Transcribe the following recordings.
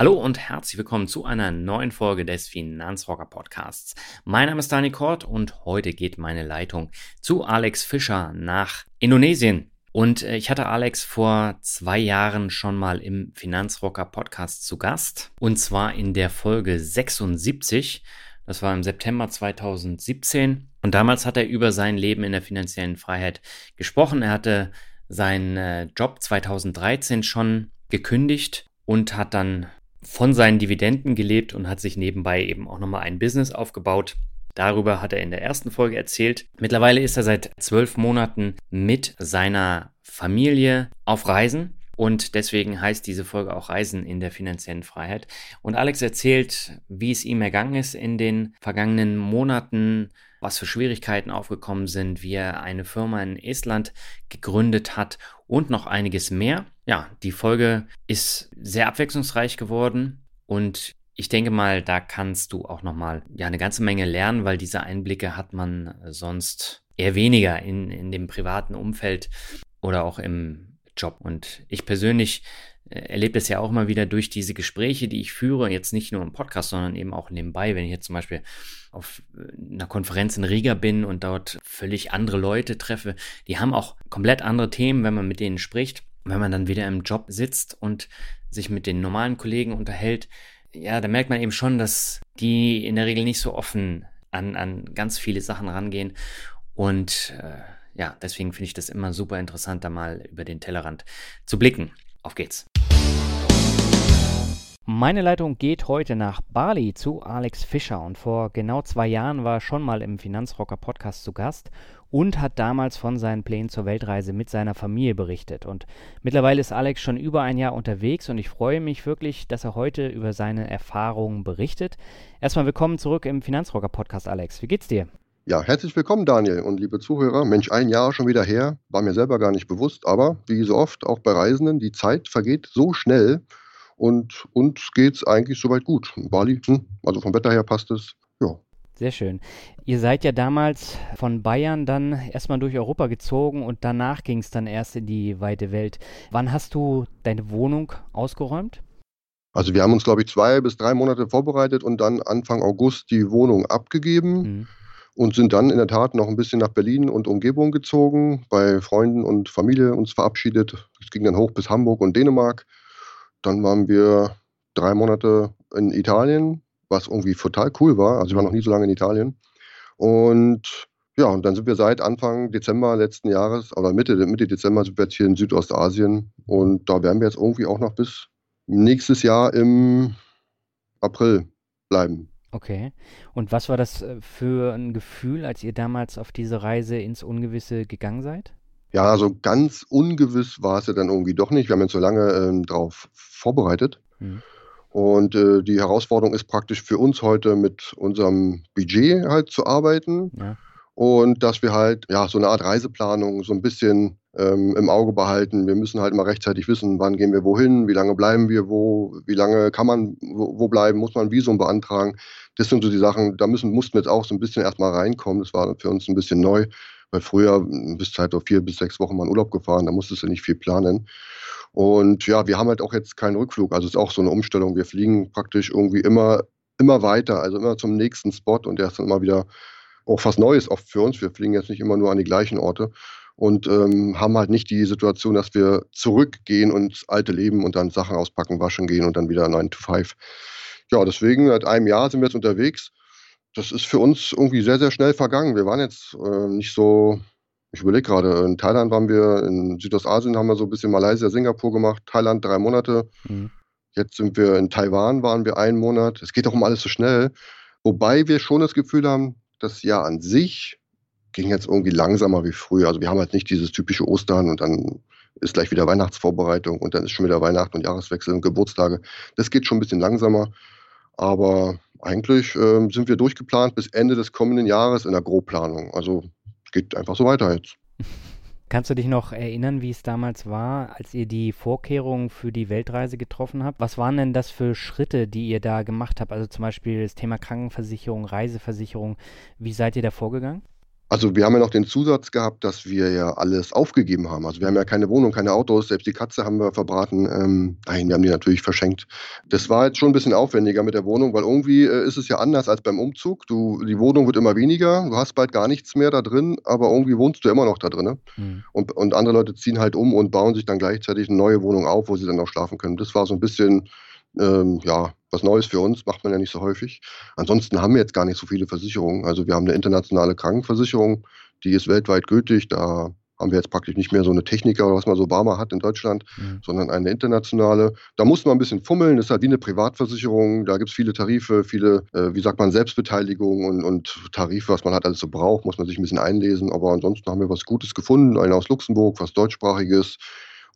Hallo und herzlich willkommen zu einer neuen Folge des Finanzrocker Podcasts. Mein Name ist Dani Kort und heute geht meine Leitung zu Alex Fischer nach Indonesien. Und äh, ich hatte Alex vor zwei Jahren schon mal im Finanzrocker Podcast zu Gast. Und zwar in der Folge 76. Das war im September 2017. Und damals hat er über sein Leben in der finanziellen Freiheit gesprochen. Er hatte seinen äh, Job 2013 schon gekündigt und hat dann von seinen Dividenden gelebt und hat sich nebenbei eben auch nochmal ein Business aufgebaut. Darüber hat er in der ersten Folge erzählt. Mittlerweile ist er seit zwölf Monaten mit seiner Familie auf Reisen und deswegen heißt diese Folge auch Reisen in der finanziellen Freiheit. Und Alex erzählt, wie es ihm ergangen ist in den vergangenen Monaten, was für Schwierigkeiten aufgekommen sind, wie er eine Firma in Estland gegründet hat und noch einiges mehr. Ja, die Folge ist sehr abwechslungsreich geworden und ich denke mal, da kannst du auch noch mal ja eine ganze Menge lernen, weil diese Einblicke hat man sonst eher weniger in, in dem privaten Umfeld oder auch im Job. Und ich persönlich erlebe das ja auch immer wieder durch diese Gespräche, die ich führe, jetzt nicht nur im Podcast, sondern eben auch nebenbei, wenn ich jetzt zum Beispiel auf äh, einer Konferenz in Riga bin und dort völlig andere Leute treffe, die haben auch komplett andere Themen, wenn man mit denen spricht. Wenn man dann wieder im Job sitzt und sich mit den normalen Kollegen unterhält, ja, da merkt man eben schon, dass die in der Regel nicht so offen an, an ganz viele Sachen rangehen. Und äh, ja, deswegen finde ich das immer super interessant, da mal über den Tellerrand zu blicken. Auf geht's. Meine Leitung geht heute nach Bali zu Alex Fischer und vor genau zwei Jahren war er schon mal im Finanzrocker Podcast zu Gast und hat damals von seinen Plänen zur Weltreise mit seiner Familie berichtet. Und mittlerweile ist Alex schon über ein Jahr unterwegs und ich freue mich wirklich, dass er heute über seine Erfahrungen berichtet. Erstmal willkommen zurück im Finanzrocker Podcast, Alex. Wie geht's dir? Ja, herzlich willkommen, Daniel und liebe Zuhörer. Mensch, ein Jahr schon wieder her, war mir selber gar nicht bewusst, aber wie so oft, auch bei Reisenden, die Zeit vergeht so schnell und uns geht es eigentlich soweit gut. Bali, hm, also vom Wetter her passt es, ja. Sehr schön. Ihr seid ja damals von Bayern dann erstmal durch Europa gezogen und danach ging es dann erst in die weite Welt. Wann hast du deine Wohnung ausgeräumt? Also wir haben uns, glaube ich, zwei bis drei Monate vorbereitet und dann Anfang August die Wohnung abgegeben. Mhm und sind dann in der Tat noch ein bisschen nach Berlin und Umgebung gezogen, bei Freunden und Familie uns verabschiedet. Es ging dann hoch bis Hamburg und Dänemark. Dann waren wir drei Monate in Italien, was irgendwie total cool war. Also ich war noch nie so lange in Italien. Und ja, und dann sind wir seit Anfang Dezember letzten Jahres, oder Mitte, Mitte Dezember sind wir jetzt hier in Südostasien. Und da werden wir jetzt irgendwie auch noch bis nächstes Jahr im April bleiben. Okay. Und was war das äh, für ein Gefühl, als ihr damals auf diese Reise ins Ungewisse gegangen seid? Ja, also ganz ungewiss war es ja dann irgendwie doch nicht. Wir haben uns so lange ähm, darauf vorbereitet. Mhm. Und äh, die Herausforderung ist praktisch für uns heute mit unserem Budget halt zu arbeiten. Ja. Und dass wir halt ja so eine Art Reiseplanung so ein bisschen ähm, im Auge behalten. Wir müssen halt mal rechtzeitig wissen, wann gehen wir wohin, wie lange bleiben wir wo, wie lange kann man wo, wo bleiben, muss man ein Visum beantragen. Das sind so die Sachen, da müssen, mussten wir jetzt auch so ein bisschen erstmal reinkommen. Das war für uns ein bisschen neu, weil früher bis halt auf vier bis sechs Wochen mal in Urlaub gefahren, da musstest du nicht viel planen. Und ja, wir haben halt auch jetzt keinen Rückflug, also es ist auch so eine Umstellung. Wir fliegen praktisch irgendwie immer immer weiter, also immer zum nächsten Spot und der ist dann immer wieder auch was Neues oft für uns. Wir fliegen jetzt nicht immer nur an die gleichen Orte und ähm, haben halt nicht die Situation, dass wir zurückgehen und alte Leben und dann Sachen auspacken, waschen gehen und dann wieder 9 to 5. Ja, deswegen seit einem Jahr sind wir jetzt unterwegs. Das ist für uns irgendwie sehr, sehr schnell vergangen. Wir waren jetzt äh, nicht so, ich überlege gerade, in Thailand waren wir, in Südostasien haben wir so ein bisschen Malaysia, Singapur gemacht, Thailand drei Monate. Mhm. Jetzt sind wir in Taiwan, waren wir einen Monat. Es geht auch um alles so schnell. Wobei wir schon das Gefühl haben, das Jahr an sich ging jetzt irgendwie langsamer wie früher. Also wir haben halt nicht dieses typische Ostern und dann ist gleich wieder Weihnachtsvorbereitung und dann ist schon wieder Weihnachten und Jahreswechsel und Geburtstage. Das geht schon ein bisschen langsamer. Aber eigentlich äh, sind wir durchgeplant bis Ende des kommenden Jahres in der Grobplanung. Also geht einfach so weiter jetzt. Kannst du dich noch erinnern, wie es damals war, als ihr die Vorkehrungen für die Weltreise getroffen habt? Was waren denn das für Schritte, die ihr da gemacht habt? Also zum Beispiel das Thema Krankenversicherung, Reiseversicherung. Wie seid ihr da vorgegangen? Also wir haben ja noch den Zusatz gehabt, dass wir ja alles aufgegeben haben. Also wir haben ja keine Wohnung, keine Autos, selbst die Katze haben wir verbraten. Ähm, nein, wir haben die natürlich verschenkt. Das war jetzt schon ein bisschen aufwendiger mit der Wohnung, weil irgendwie äh, ist es ja anders als beim Umzug. Du, die Wohnung wird immer weniger, du hast bald gar nichts mehr da drin, aber irgendwie wohnst du immer noch da drin. Ne? Mhm. Und, und andere Leute ziehen halt um und bauen sich dann gleichzeitig eine neue Wohnung auf, wo sie dann auch schlafen können. Das war so ein bisschen ähm, ja, was Neues für uns, macht man ja nicht so häufig. Ansonsten haben wir jetzt gar nicht so viele Versicherungen. Also wir haben eine internationale Krankenversicherung, die ist weltweit gültig. Da haben wir jetzt praktisch nicht mehr so eine Techniker oder was man so Obama hat in Deutschland, mhm. sondern eine internationale. Da muss man ein bisschen fummeln, das ist halt wie eine Privatversicherung, da gibt es viele Tarife, viele, äh, wie sagt man, Selbstbeteiligung und, und Tarife, was man halt alles so braucht, muss man sich ein bisschen einlesen. Aber ansonsten haben wir was Gutes gefunden, einen aus Luxemburg, was deutschsprachiges,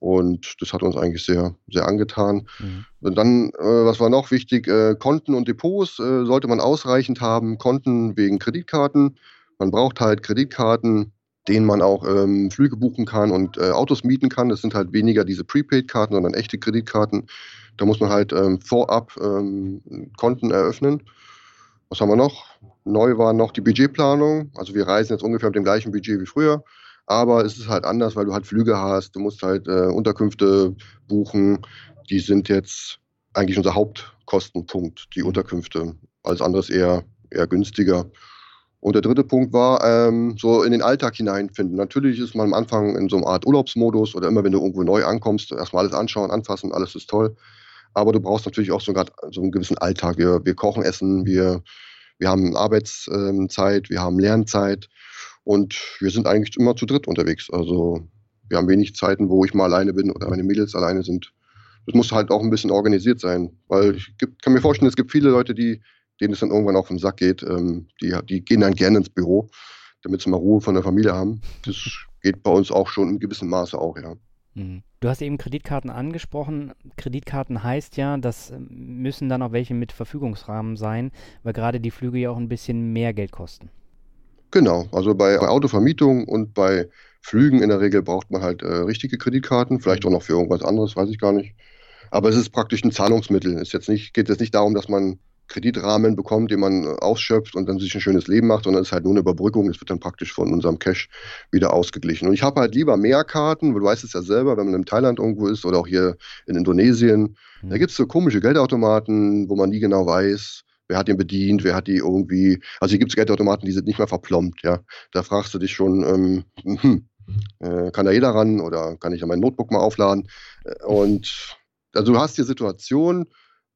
und das hat uns eigentlich sehr, sehr angetan. Mhm. Und dann, äh, was war noch wichtig, äh, Konten und Depots äh, sollte man ausreichend haben. Konten wegen Kreditkarten. Man braucht halt Kreditkarten, denen man auch ähm, Flüge buchen kann und äh, Autos mieten kann. Das sind halt weniger diese Prepaid-Karten, sondern echte Kreditkarten. Da muss man halt ähm, vorab ähm, Konten eröffnen. Was haben wir noch? Neu war noch die Budgetplanung. Also wir reisen jetzt ungefähr mit dem gleichen Budget wie früher. Aber es ist halt anders, weil du halt Flüge hast, du musst halt äh, Unterkünfte buchen. Die sind jetzt eigentlich unser Hauptkostenpunkt, die mhm. Unterkünfte. Alles andere ist eher, eher günstiger. Und der dritte Punkt war, ähm, so in den Alltag hineinfinden. Natürlich ist man am Anfang in so einer Art Urlaubsmodus oder immer, wenn du irgendwo neu ankommst, erstmal alles anschauen, anfassen, alles ist toll. Aber du brauchst natürlich auch so, so einen gewissen Alltag. Wir, wir kochen, essen, wir, wir haben Arbeitszeit, wir haben Lernzeit. Und wir sind eigentlich immer zu dritt unterwegs. Also wir haben wenig Zeiten, wo ich mal alleine bin oder meine Mädels alleine sind. Das muss halt auch ein bisschen organisiert sein, weil ich kann mir vorstellen, es gibt viele Leute, die, denen es dann irgendwann auf den Sack geht. Ähm, die, die gehen dann gerne ins Büro, damit sie mal Ruhe von der Familie haben. Das geht bei uns auch schon in gewissem Maße auch, ja. Mhm. Du hast eben Kreditkarten angesprochen. Kreditkarten heißt ja, das müssen dann auch welche mit Verfügungsrahmen sein, weil gerade die Flüge ja auch ein bisschen mehr Geld kosten. Genau, also bei Autovermietung und bei Flügen in der Regel braucht man halt äh, richtige Kreditkarten, vielleicht auch noch für irgendwas anderes, weiß ich gar nicht. Aber es ist praktisch ein Zahlungsmittel. Es jetzt nicht, geht jetzt nicht darum, dass man Kreditrahmen bekommt, den man äh, ausschöpft und dann sich ein schönes Leben macht, sondern es ist halt nur eine Überbrückung. Es wird dann praktisch von unserem Cash wieder ausgeglichen. Und ich habe halt lieber mehr Karten, weil du weißt es ja selber, wenn man in Thailand irgendwo ist oder auch hier in Indonesien, mhm. da gibt es so komische Geldautomaten, wo man nie genau weiß, wer hat den bedient, wer hat die irgendwie, also hier gibt es Geldautomaten, die sind nicht mehr verplombt, ja. Da fragst du dich schon, ähm, hm, äh, kann da jeder ran oder kann ich ja mein Notebook mal aufladen? Äh, und also du hast hier Situationen,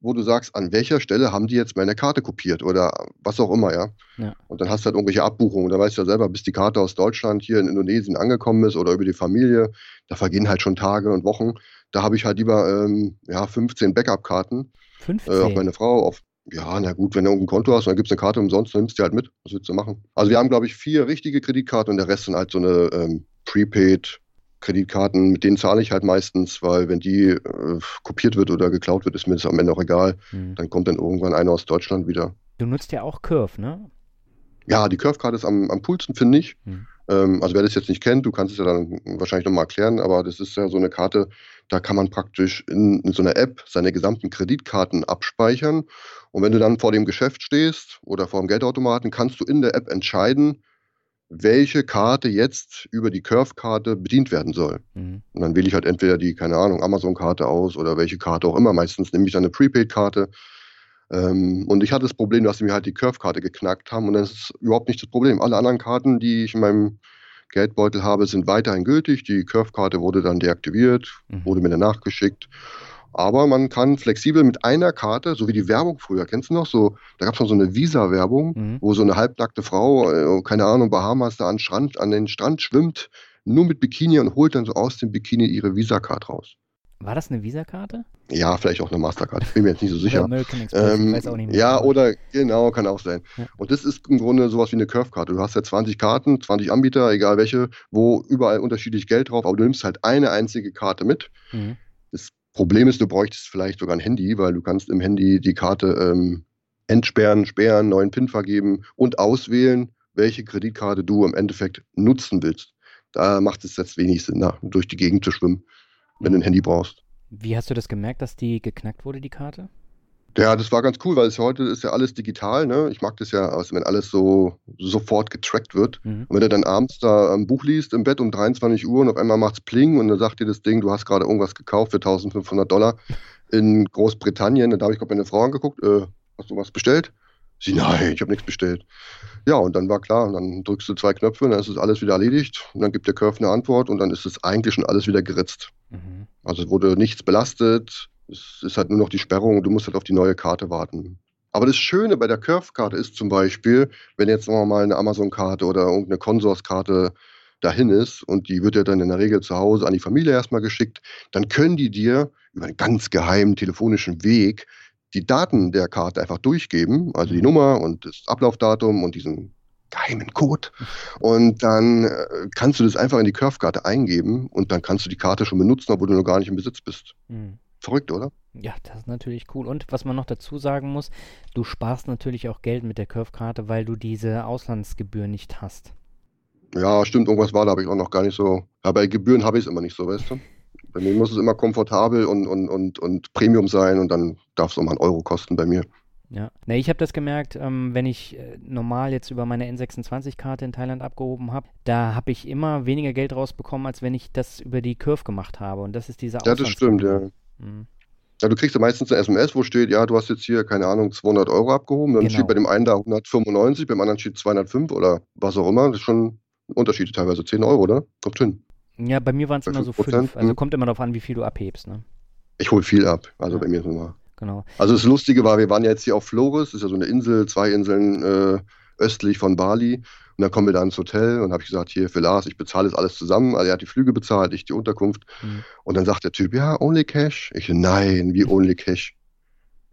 wo du sagst, an welcher Stelle haben die jetzt meine Karte kopiert oder was auch immer, ja. ja. Und dann hast du halt irgendwelche Abbuchungen. Da weißt du ja selber, bis die Karte aus Deutschland hier in Indonesien angekommen ist oder über die Familie, da vergehen halt schon Tage und Wochen. Da habe ich halt lieber ähm, ja, 15 Backup-Karten. 15? Äh, auf meine Frau, auf, ja, na gut, wenn du irgendein Konto hast und dann gibt es eine Karte umsonst, dann nimmst du die halt mit. Was willst du machen? Also wir haben, glaube ich, vier richtige Kreditkarten und der Rest sind halt so eine ähm, Prepaid Kreditkarten, mit denen zahle ich halt meistens, weil wenn die äh, kopiert wird oder geklaut wird, ist mir das am Ende auch egal. Mhm. Dann kommt dann irgendwann einer aus Deutschland wieder. Du nutzt ja auch Curve, ne? Ja, die Curve-Karte ist am, am coolsten, finde ich. Mhm. Ähm, also wer das jetzt nicht kennt, du kannst es ja dann wahrscheinlich nochmal erklären, aber das ist ja so eine Karte, da kann man praktisch in, in so einer App seine gesamten Kreditkarten abspeichern. Und wenn du dann vor dem Geschäft stehst oder vor dem Geldautomaten, kannst du in der App entscheiden, welche Karte jetzt über die Curve-Karte bedient werden soll. Mhm. Und dann wähle ich halt entweder die, keine Ahnung, Amazon-Karte aus oder welche Karte auch immer. Meistens nehme ich dann eine Prepaid-Karte. Ähm, und ich hatte das Problem, dass sie mir halt die Curve-Karte geknackt haben und das ist überhaupt nicht das Problem. Alle anderen Karten, die ich in meinem Geldbeutel habe, sind weiterhin gültig. Die Curve-Karte wurde dann deaktiviert, mhm. wurde mir danach geschickt. Aber man kann flexibel mit einer Karte, so wie die Werbung früher, kennst du noch? So, da gab es noch so eine Visa-Werbung, mhm. wo so eine halbnackte Frau, äh, keine Ahnung, Bahamas da an, Strand, an den Strand schwimmt, nur mit Bikini und holt dann so aus dem Bikini ihre Visa-Card raus. War das eine Visa-Karte? Ja, vielleicht auch eine Mastercard. Ich bin mir jetzt nicht so sicher. American Express, ähm, weiß auch nicht mehr. Ja, oder genau, kann auch sein. Ja. Und das ist im Grunde sowas wie eine Curve-Karte. Du hast ja 20 Karten, 20 Anbieter, egal welche, wo überall unterschiedlich Geld drauf, aber du nimmst halt eine einzige Karte mit. Mhm. Das Problem ist, du bräuchtest vielleicht sogar ein Handy, weil du kannst im Handy die Karte ähm, entsperren, sperren, neuen PIN vergeben und auswählen, welche Kreditkarte du im Endeffekt nutzen willst. Da macht es jetzt wenig Sinn, na, durch die Gegend zu schwimmen wenn du ein Handy brauchst. Wie hast du das gemerkt, dass die geknackt wurde, die Karte? Ja, das war ganz cool, weil es heute ist ja alles digital. Ne? Ich mag das ja, also wenn alles so sofort getrackt wird. Mhm. Und wenn du dann abends da ein Buch liest im Bett um 23 Uhr und auf einmal macht es Pling und dann sagt dir das Ding, du hast gerade irgendwas gekauft für 1500 Dollar in Großbritannien. Da habe ich gerade meine Frau angeguckt, äh, hast du was bestellt? Sie, nein, ich habe nichts bestellt. Ja, und dann war klar, dann drückst du zwei Knöpfe und dann ist es alles wieder erledigt. Und dann gibt der Curve eine Antwort und dann ist es eigentlich schon alles wieder geritzt. Mhm. Also wurde nichts belastet. Es ist halt nur noch die Sperrung und du musst halt auf die neue Karte warten. Aber das Schöne bei der Curve-Karte ist zum Beispiel, wenn jetzt mal eine Amazon-Karte oder irgendeine Consors-Karte dahin ist und die wird ja dann in der Regel zu Hause an die Familie erstmal geschickt, dann können die dir über einen ganz geheimen telefonischen Weg die Daten der Karte einfach durchgeben, also die mhm. Nummer und das Ablaufdatum und diesen geheimen Code. Und dann äh, kannst du das einfach in die Curve-Karte eingeben und dann kannst du die Karte schon benutzen, obwohl du noch gar nicht im Besitz bist. Mhm. Verrückt, oder? Ja, das ist natürlich cool. Und was man noch dazu sagen muss, du sparst natürlich auch Geld mit der Curve-Karte, weil du diese Auslandsgebühr nicht hast. Ja, stimmt, irgendwas war da, habe ich auch noch gar nicht so. Ja, bei Gebühren habe ich es immer nicht so, weißt du? Bei mir muss es immer komfortabel und, und, und, und Premium sein und dann darf es auch mal einen Euro kosten bei mir. Ja, ne, ich habe das gemerkt, ähm, wenn ich äh, normal jetzt über meine N26-Karte in Thailand abgehoben habe, da habe ich immer weniger Geld rausbekommen, als wenn ich das über die Curve gemacht habe. Und das ist dieser Ja, das stimmt, ja. Mhm. Ja, du kriegst ja meistens eine SMS, wo steht, ja, du hast jetzt hier, keine Ahnung, 200 Euro abgehoben. Dann genau. steht bei dem einen da 195, beim anderen steht 205 oder was auch immer. Das ist schon ein Unterschied, teilweise 10 Euro, oder? Kommt hin. Ja, bei mir waren es immer so fünf. Also hm. kommt immer darauf an, wie viel du abhebst. Ne? Ich hole viel ab. Also ja. bei mir ist immer. Genau. Also das Lustige war, wir waren ja jetzt hier auf Flores, das ist ja so eine Insel, zwei Inseln äh, östlich von Bali. Und dann kommen wir da ins Hotel und habe ich gesagt, hier für Lars, ich bezahle das alles zusammen. Also er hat die Flüge bezahlt, ich die Unterkunft. Mhm. Und dann sagt der Typ, ja, only cash. Ich, nein, wie only cash?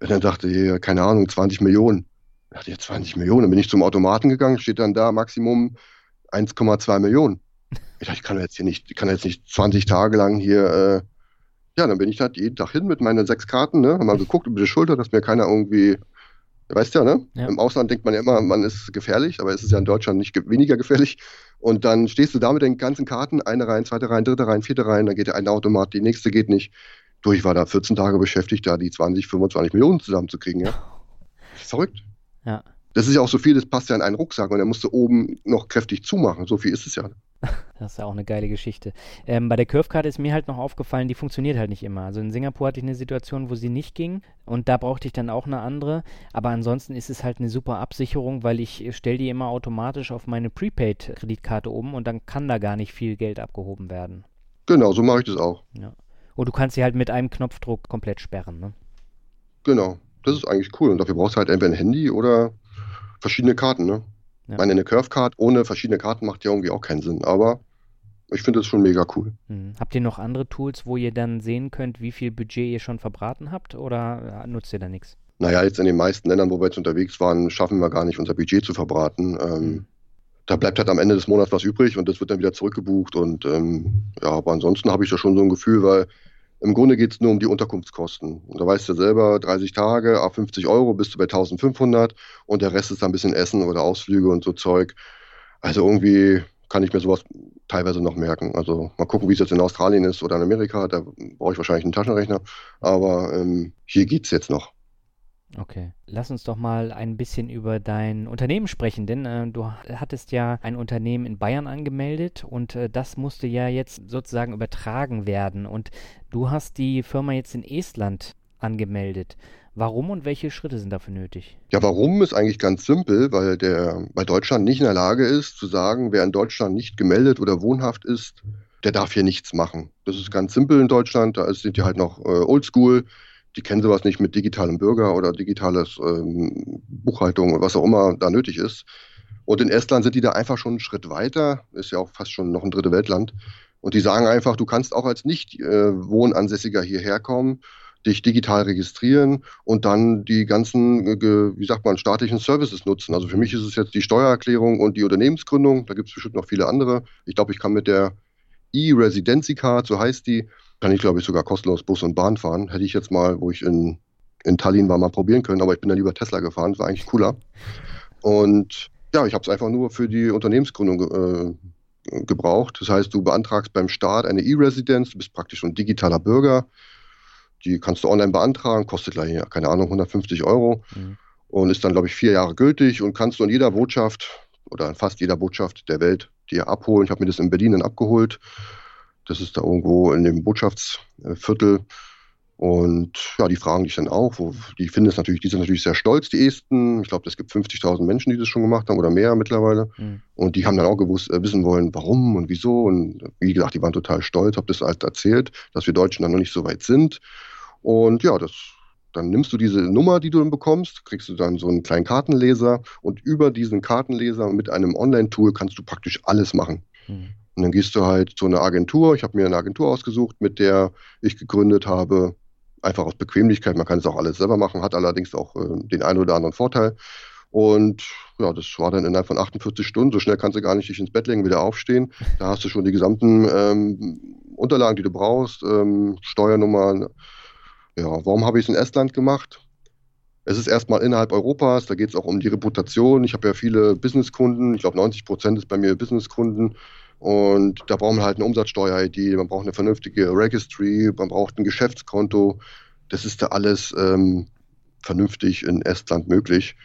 Und dann sagte er, keine Ahnung, 20 Millionen. Ich dachte, ja, 20 Millionen. Dann bin ich zum Automaten gegangen, steht dann da Maximum 1,2 Millionen. Ich dachte, ich kann jetzt hier nicht, ich kann jetzt nicht 20 Tage lang hier, äh, ja, dann bin ich halt jeden Tag hin mit meinen sechs Karten, ne, haben mal geguckt über die Schulter, dass mir keiner irgendwie, weißt ja, ne? Ja. Im Ausland denkt man ja immer, man ist gefährlich, aber es ist ja in Deutschland nicht ge weniger gefährlich. Und dann stehst du da mit den ganzen Karten, eine rein, zweite rein, dritte rein, vierte rein, dann geht der eine Automat, die nächste geht nicht. Du, ich war da 14 Tage beschäftigt, da die 20, 25 Millionen zusammenzukriegen, ja. Verrückt. Ja. Das ist ja auch so viel, das passt ja in einen Rucksack und der musste oben noch kräftig zumachen. So viel ist es ja. Das ist ja auch eine geile Geschichte. Ähm, bei der Curve-Karte ist mir halt noch aufgefallen, die funktioniert halt nicht immer. Also in Singapur hatte ich eine Situation, wo sie nicht ging und da brauchte ich dann auch eine andere. Aber ansonsten ist es halt eine super Absicherung, weil ich stelle die immer automatisch auf meine Prepaid-Kreditkarte um und dann kann da gar nicht viel Geld abgehoben werden. Genau, so mache ich das auch. Ja. Und du kannst sie halt mit einem Knopfdruck komplett sperren, ne? Genau, das ist eigentlich cool. Und dafür brauchst du halt entweder ein Handy oder verschiedene Karten, ne? Ja. Ich meine, eine Curve-Card ohne verschiedene Karten macht ja irgendwie auch keinen Sinn, aber ich finde das schon mega cool. Hm. Habt ihr noch andere Tools, wo ihr dann sehen könnt, wie viel Budget ihr schon verbraten habt oder nutzt ihr da nichts? Naja, jetzt in den meisten Ländern, wo wir jetzt unterwegs waren, schaffen wir gar nicht, unser Budget zu verbraten. Ähm, hm. Da bleibt halt am Ende des Monats was übrig und das wird dann wieder zurückgebucht. Und ähm, ja, aber ansonsten habe ich da schon so ein Gefühl, weil im Grunde geht es nur um die Unterkunftskosten. Und da weißt du selber, 30 Tage, ab 50 Euro bist du bei 1500 und der Rest ist dann ein bisschen Essen oder Ausflüge und so Zeug. Also irgendwie kann ich mir sowas teilweise noch merken. Also mal gucken, wie es jetzt in Australien ist oder in Amerika. Da brauche ich wahrscheinlich einen Taschenrechner. Aber ähm, hier geht es jetzt noch. Okay, lass uns doch mal ein bisschen über dein Unternehmen sprechen, denn äh, du hattest ja ein Unternehmen in Bayern angemeldet und äh, das musste ja jetzt sozusagen übertragen werden und du hast die Firma jetzt in Estland angemeldet. Warum und welche Schritte sind dafür nötig? Ja, warum ist eigentlich ganz simpel, weil der bei Deutschland nicht in der Lage ist zu sagen, wer in Deutschland nicht gemeldet oder wohnhaft ist, der darf hier nichts machen. Das ist ganz simpel in Deutschland, da sind die halt noch äh, oldschool, die kennen sowas nicht mit digitalem Bürger oder digitales ähm, Buchhaltung oder was auch immer da nötig ist. Und in Estland sind die da einfach schon einen Schritt weiter, ist ja auch fast schon noch ein dritte Weltland. Und die sagen einfach, du kannst auch als Nicht-Wohnansässiger äh, hierher kommen dich digital registrieren und dann die ganzen, äh, wie sagt man, staatlichen Services nutzen. Also für mich ist es jetzt die Steuererklärung und die Unternehmensgründung. Da gibt es bestimmt noch viele andere. Ich glaube, ich kann mit der E-Residency Card, so heißt die, kann ich glaube ich sogar kostenlos Bus und Bahn fahren. Hätte ich jetzt mal, wo ich in, in Tallinn war, mal probieren können, aber ich bin dann lieber Tesla gefahren. Das war eigentlich cooler. Und ja, ich habe es einfach nur für die Unternehmensgründung äh, gebraucht. Das heißt, du beantragst beim Staat eine E-Residenz, du bist praktisch ein digitaler Bürger die kannst du online beantragen, kostet gleich, keine Ahnung, 150 Euro mhm. und ist dann, glaube ich, vier Jahre gültig und kannst du in jeder Botschaft oder in fast jeder Botschaft der Welt dir abholen. Ich habe mir das in Berlin dann abgeholt. Das ist da irgendwo in dem Botschaftsviertel. Und ja, die fragen dich dann auch, wo, die finden es natürlich, die sind natürlich sehr stolz, die Esten. Ich glaube, es gibt 50.000 Menschen, die das schon gemacht haben oder mehr mittlerweile. Mhm. Und die haben dann auch gewusst, äh, wissen wollen, warum und wieso. Und wie gesagt, die waren total stolz, habe das halt erzählt, dass wir Deutschen dann noch nicht so weit sind. Und ja, das, dann nimmst du diese Nummer, die du dann bekommst, kriegst du dann so einen kleinen Kartenleser und über diesen Kartenleser mit einem Online-Tool kannst du praktisch alles machen. Mhm. Und dann gehst du halt zu einer Agentur. Ich habe mir eine Agentur ausgesucht, mit der ich gegründet habe, einfach aus Bequemlichkeit. Man kann es auch alles selber machen, hat allerdings auch äh, den einen oder anderen Vorteil. Und ja, das war dann innerhalb von 48 Stunden. So schnell kannst du gar nicht dich ins Bett legen, wieder aufstehen. Da hast du schon die gesamten ähm, Unterlagen, die du brauchst, ähm, Steuernummern. Ja, warum habe ich es in Estland gemacht? Es ist erstmal innerhalb Europas, da geht es auch um die Reputation. Ich habe ja viele Businesskunden, ich glaube 90 Prozent ist bei mir Businesskunden. Und da braucht man halt eine Umsatzsteuer-ID, man braucht eine vernünftige Registry, man braucht ein Geschäftskonto. Das ist da alles ähm, vernünftig in Estland möglich.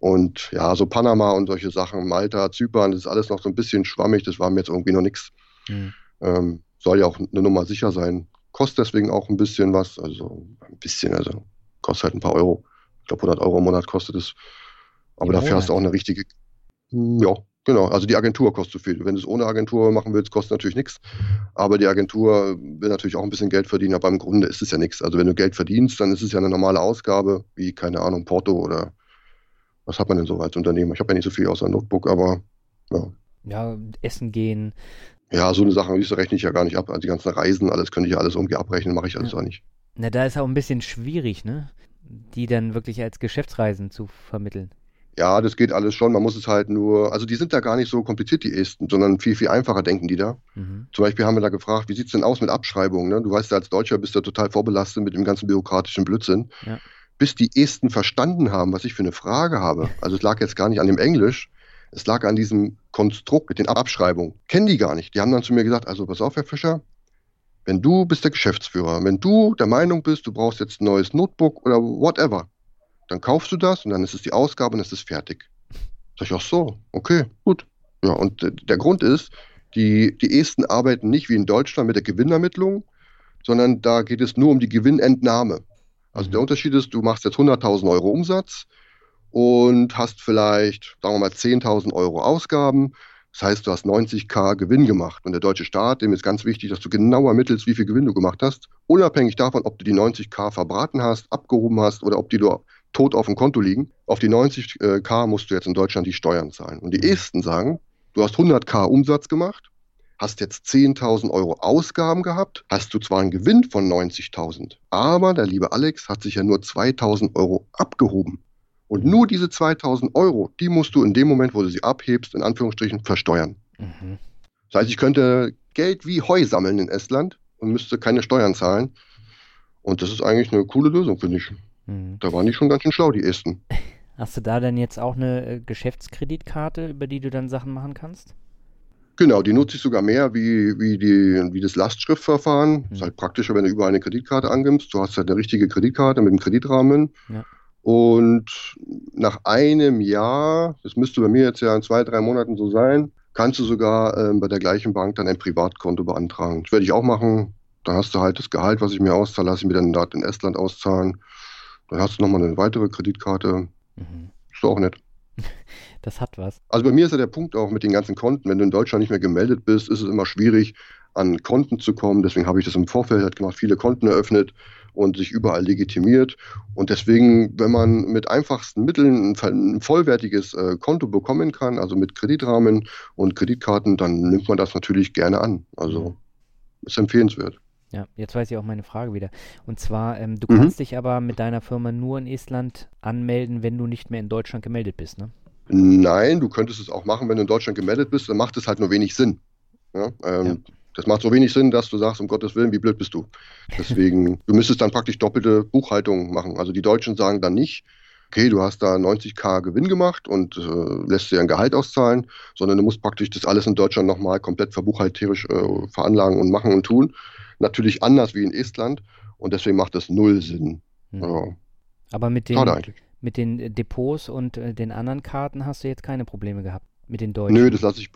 Und ja, so Panama und solche Sachen, Malta, Zypern, das ist alles noch so ein bisschen schwammig, das war mir jetzt irgendwie noch nichts. Mhm. Ähm, soll ja auch eine Nummer sicher sein. Kostet deswegen auch ein bisschen was, also ein bisschen, also kostet halt ein paar Euro. Ich glaube, 100 Euro im Monat kostet es. Aber dafür hast du auch eine richtige, ja, Genau, also die Agentur kostet zu viel. Wenn du es ohne Agentur machen willst, kostet natürlich nichts. Aber die Agentur will natürlich auch ein bisschen Geld verdienen, aber im Grunde ist es ja nichts. Also wenn du Geld verdienst, dann ist es ja eine normale Ausgabe, wie, keine Ahnung, Porto oder was hat man denn so als Unternehmen? Ich habe ja nicht so viel außer Notebook, aber ja. Ja, essen gehen. Ja, so eine Sache, rechne ich ja gar nicht ab. Also die ganzen Reisen, alles könnte ich ja alles irgendwie abrechnen, mache ich alles ja. auch nicht. Na, da ist auch ein bisschen schwierig, ne? Die dann wirklich als Geschäftsreisen zu vermitteln. Ja, das geht alles schon. Man muss es halt nur, also die sind da gar nicht so kompliziert, die Esten, sondern viel, viel einfacher denken die da. Mhm. Zum Beispiel haben wir da gefragt, wie sieht es denn aus mit Abschreibungen? Ne? Du weißt ja, als Deutscher bist du total vorbelastet mit dem ganzen bürokratischen Blödsinn. Ja. Bis die Esten verstanden haben, was ich für eine Frage habe. Also es lag jetzt gar nicht an dem Englisch, es lag an diesem Konstrukt mit den Abschreibungen. Kennen die gar nicht. Die haben dann zu mir gesagt, also pass auf, Herr Fischer, wenn du bist der Geschäftsführer, wenn du der Meinung bist, du brauchst jetzt ein neues Notebook oder whatever, dann kaufst du das und dann ist es die Ausgabe und es ist fertig. Sag ich, ach so, okay, gut. Ja, und der Grund ist, die, die Esten arbeiten nicht wie in Deutschland mit der Gewinnermittlung, sondern da geht es nur um die Gewinnentnahme. Also der mhm. Unterschied ist, du machst jetzt 100.000 Euro Umsatz und hast vielleicht, sagen wir mal, 10.000 Euro Ausgaben. Das heißt, du hast 90k Gewinn gemacht. Und der deutsche Staat, dem ist ganz wichtig, dass du genau ermittelst, wie viel Gewinn du gemacht hast. Unabhängig davon, ob du die 90k verbraten hast, abgehoben hast oder ob die du tot auf dem Konto liegen. Auf die 90k musst du jetzt in Deutschland die Steuern zahlen. Und die mhm. Esten sagen, du hast 100k Umsatz gemacht, hast jetzt 10.000 Euro Ausgaben gehabt, hast du zwar einen Gewinn von 90.000, aber der liebe Alex hat sich ja nur 2.000 Euro abgehoben. Und nur diese 2.000 Euro, die musst du in dem Moment, wo du sie abhebst, in Anführungsstrichen versteuern. Mhm. Das heißt, ich könnte Geld wie Heu sammeln in Estland und müsste keine Steuern zahlen. Und das ist eigentlich eine coole Lösung, finde ich. Mhm. Da waren die schon ganz schön schlau, die Esten. Hast du da denn jetzt auch eine äh, Geschäftskreditkarte, über die du dann Sachen machen kannst? Genau, die nutze ich sogar mehr wie, wie, die, wie das Lastschriftverfahren. Mhm. Ist halt praktischer, wenn du überall eine Kreditkarte angibst. Du hast halt eine richtige Kreditkarte mit dem Kreditrahmen. Ja. Und nach einem Jahr, das müsste bei mir jetzt ja in zwei, drei Monaten so sein, kannst du sogar äh, bei der gleichen Bank dann ein Privatkonto beantragen. Das werde ich auch machen. Da hast du halt das Gehalt, was ich mir auszahle, lasse ich mir dann dort in Estland auszahlen. Dann hast du nochmal eine weitere Kreditkarte. Mhm. Ist doch auch nett. Das hat was. Also bei mir ist ja der Punkt auch mit den ganzen Konten. Wenn du in Deutschland nicht mehr gemeldet bist, ist es immer schwierig, an Konten zu kommen. Deswegen habe ich das im Vorfeld halt gemacht, viele Konten eröffnet und sich überall legitimiert. Und deswegen, wenn man mit einfachsten Mitteln ein, vollwertiges äh, Konto bekommen kann, also mit Kreditrahmen und Kreditkarten, dann nimmt man das natürlich gerne an. Also ist empfehlenswert. Ja, jetzt weiß ich auch meine Frage wieder. Und zwar, ähm, du mhm. kannst dich aber mit deiner Firma nur in Estland anmelden, wenn du nicht mehr in Deutschland gemeldet bist, ne? Nein, du könntest es auch machen, wenn du in Deutschland gemeldet bist, dann macht es halt nur wenig Sinn. Ja, ähm, ja. Das macht so wenig Sinn, dass du sagst, um Gottes Willen, wie blöd bist du. Deswegen, du müsstest dann praktisch doppelte Buchhaltung machen. Also die Deutschen sagen dann nicht, okay, du hast da 90k Gewinn gemacht und äh, lässt dir ein Gehalt auszahlen, sondern du musst praktisch das alles in Deutschland nochmal komplett verbuchhalterisch äh, veranlagen und machen und tun. Natürlich anders wie in Estland und deswegen macht das null Sinn. Hm. Ja. Aber mit den, mit den Depots und äh, den anderen Karten hast du jetzt keine Probleme gehabt mit den Deutschen? Nö, das lasse ich,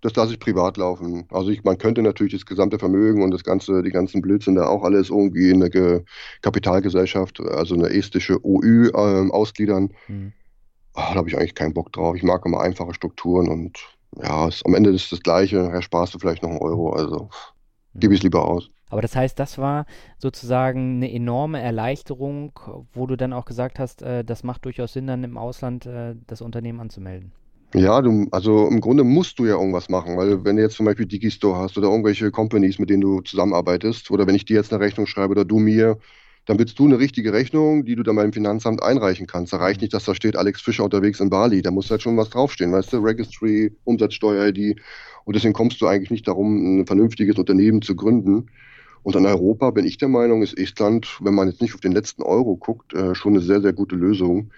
das lasse ich privat laufen. Also ich, man könnte natürlich das gesamte Vermögen und das ganze, die ganzen Blödsinn da auch alles irgendwie in eine Ge Kapitalgesellschaft, also eine estische OÜ ähm, ausgliedern. Hm. Ach, da habe ich eigentlich keinen Bock drauf. Ich mag immer einfache Strukturen und ja, es, am Ende ist das Gleiche. Ja, sparst du vielleicht noch einen Euro, also hm. gebe ich es lieber aus. Aber das heißt, das war sozusagen eine enorme Erleichterung, wo du dann auch gesagt hast, äh, das macht durchaus Sinn, dann im Ausland äh, das Unternehmen anzumelden. Ja, du, also im Grunde musst du ja irgendwas machen, weil wenn du jetzt zum Beispiel Digistore hast oder irgendwelche Companies, mit denen du zusammenarbeitest, oder wenn ich dir jetzt eine Rechnung schreibe oder du mir, dann willst du eine richtige Rechnung, die du dann beim Finanzamt einreichen kannst. Da reicht nicht, dass da steht Alex Fischer unterwegs in Bali. Da muss halt schon was draufstehen, weißt du? Registry, Umsatzsteuer-ID. Und deswegen kommst du eigentlich nicht darum, ein vernünftiges Unternehmen zu gründen. Und in Europa bin ich der Meinung, ist Estland, wenn man jetzt nicht auf den letzten Euro guckt, äh, schon eine sehr, sehr gute Lösung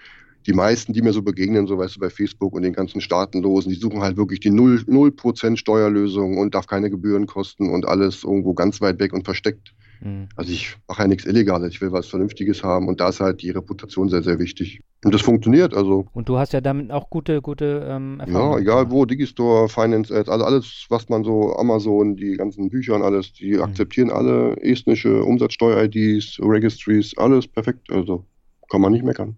die meisten, die mir so begegnen, so weißt du, bei Facebook und den ganzen Staatenlosen, die suchen halt wirklich die 0%, 0 Steuerlösung und darf keine Gebühren kosten und alles irgendwo ganz weit weg und versteckt. Mhm. Also ich mache ja nichts Illegales, ich will was Vernünftiges haben und da ist halt die Reputation sehr, sehr wichtig. Und das funktioniert, also. Und du hast ja damit auch gute, gute ähm, Erfahrungen. Ja, egal wo, Digistore, Finance Ads, also alles, was man so, Amazon, die ganzen Bücher und alles, die mhm. akzeptieren alle estnische Umsatzsteuer-IDs, Registries, alles perfekt, also kann man nicht meckern.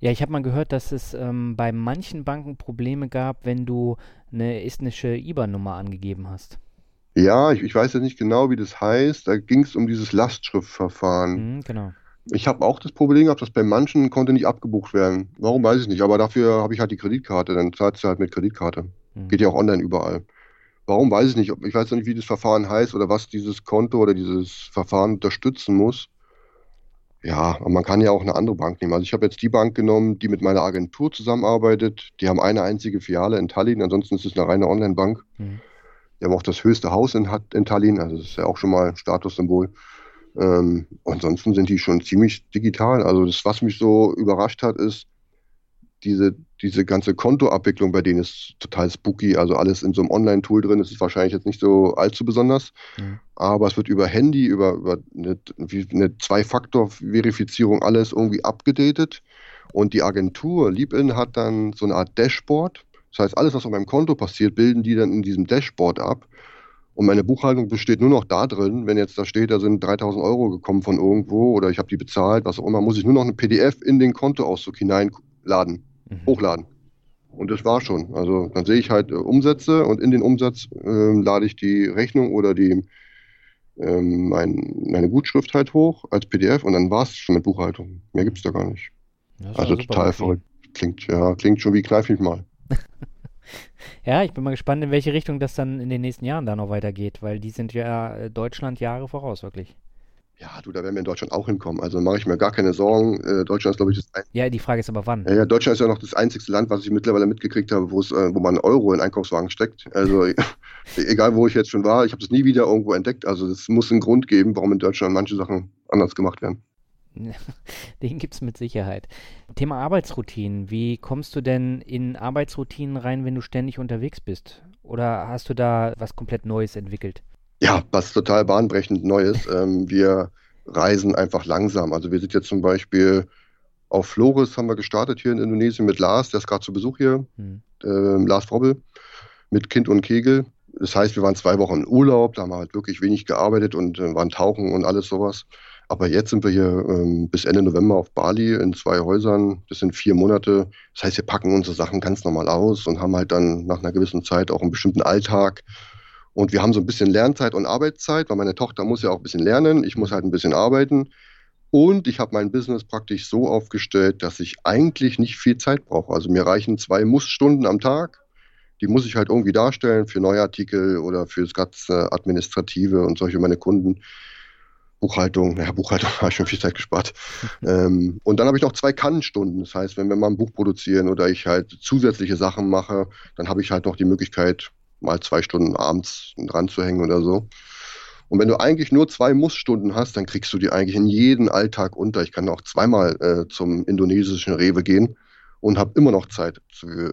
Ja, ich habe mal gehört, dass es ähm, bei manchen Banken Probleme gab, wenn du eine estnische IBAN-Nummer angegeben hast. Ja, ich, ich, weiß ja nicht genau, wie das heißt. Da ging es um dieses Lastschriftverfahren. Mhm, genau. Ich habe auch das Problem gehabt, dass bei manchen konnte nicht abgebucht werden. Warum weiß ich nicht, aber dafür habe ich halt die Kreditkarte, dann zahlst du halt mit Kreditkarte. Mhm. Geht ja auch online überall. Warum weiß ich nicht. Ich weiß ja nicht, wie das Verfahren heißt oder was dieses Konto oder dieses Verfahren unterstützen muss. Ja, man kann ja auch eine andere Bank nehmen. Also ich habe jetzt die Bank genommen, die mit meiner Agentur zusammenarbeitet. Die haben eine einzige Filiale in Tallinn, ansonsten ist es eine reine Online-Bank. Mhm. Die haben auch das höchste Haus in, in, Tallinn, also das ist ja auch schon mal ein Statussymbol. Ähm, ansonsten sind die schon ziemlich digital. Also das, was mich so überrascht hat, ist, diese, diese ganze Kontoabwicklung bei denen ist total spooky. Also alles in so einem Online-Tool drin. Das ist wahrscheinlich jetzt nicht so allzu besonders. Mhm. Aber es wird über Handy, über, über eine, eine Zwei-Faktor-Verifizierung alles irgendwie abgedatet. Und die Agentur Liebin hat dann so eine Art Dashboard. Das heißt, alles, was auf meinem Konto passiert, bilden die dann in diesem Dashboard ab. Und meine Buchhaltung besteht nur noch da drin, wenn jetzt da steht, da sind 3000 Euro gekommen von irgendwo oder ich habe die bezahlt, was auch immer, muss ich nur noch eine PDF in den Kontoauszug hineinladen mhm. hochladen. Und das war schon. Also dann sehe ich halt äh, Umsätze und in den Umsatz äh, lade ich die Rechnung oder die ähm, mein, meine Gutschrift halt hoch als PDF und dann war es schon mit Buchhaltung. Mehr gibt es da gar nicht. Also total verrückt. Klingt, ja, klingt schon wie kneif mich mal. ja, ich bin mal gespannt, in welche Richtung das dann in den nächsten Jahren da noch weitergeht, weil die sind ja äh, Deutschland Jahre voraus, wirklich. Ja, du, da werden wir in Deutschland auch hinkommen. Also mache ich mir gar keine Sorgen. Äh, Deutschland ist, glaube ich, das ein Ja, die Frage ist aber wann. Ja, ja, Deutschland ist ja noch das einzigste Land, was ich mittlerweile mitgekriegt habe, wo es, äh, wo man einen Euro in Einkaufswagen steckt. Also egal, wo ich jetzt schon war, ich habe das nie wieder irgendwo entdeckt. Also es muss einen Grund geben, warum in Deutschland manche Sachen anders gemacht werden. Den gibt es mit Sicherheit. Thema Arbeitsroutinen. Wie kommst du denn in Arbeitsroutinen rein, wenn du ständig unterwegs bist? Oder hast du da was komplett Neues entwickelt? Ja, was total bahnbrechend Neues. ähm, wir reisen einfach langsam. Also wir sind jetzt zum Beispiel auf Flores haben wir gestartet hier in Indonesien mit Lars, der ist gerade zu Besuch hier, mhm. äh, Lars Frobbel, mit Kind und Kegel. Das heißt, wir waren zwei Wochen in Urlaub, da haben wir halt wirklich wenig gearbeitet und äh, waren tauchen und alles sowas. Aber jetzt sind wir hier ähm, bis Ende November auf Bali in zwei Häusern. Das sind vier Monate. Das heißt, wir packen unsere Sachen ganz normal aus und haben halt dann nach einer gewissen Zeit auch einen bestimmten Alltag. Und wir haben so ein bisschen Lernzeit und Arbeitszeit, weil meine Tochter muss ja auch ein bisschen lernen. Ich muss halt ein bisschen arbeiten. Und ich habe mein Business praktisch so aufgestellt, dass ich eigentlich nicht viel Zeit brauche. Also mir reichen zwei Mussstunden am Tag. Die muss ich halt irgendwie darstellen für Neuartikel oder für das ganze Administrative und solche meine Kunden. Buchhaltung, ja, Buchhaltung habe ich schon viel Zeit gespart. ähm, und dann habe ich noch zwei Kannenstunden. Das heißt, wenn wir mal ein Buch produzieren oder ich halt zusätzliche Sachen mache, dann habe ich halt noch die Möglichkeit, mal zwei Stunden abends dran zu hängen oder so. Und wenn du eigentlich nur zwei Mussstunden hast, dann kriegst du die eigentlich in jeden Alltag unter. Ich kann auch zweimal äh, zum indonesischen Rewe gehen und habe immer noch Zeit,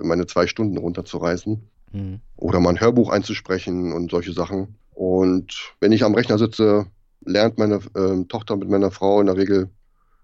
meine zwei Stunden runterzureißen. Mhm. Oder mal ein Hörbuch einzusprechen und solche Sachen. Und wenn ich am Rechner sitze, lernt meine äh, Tochter mit meiner Frau in der Regel.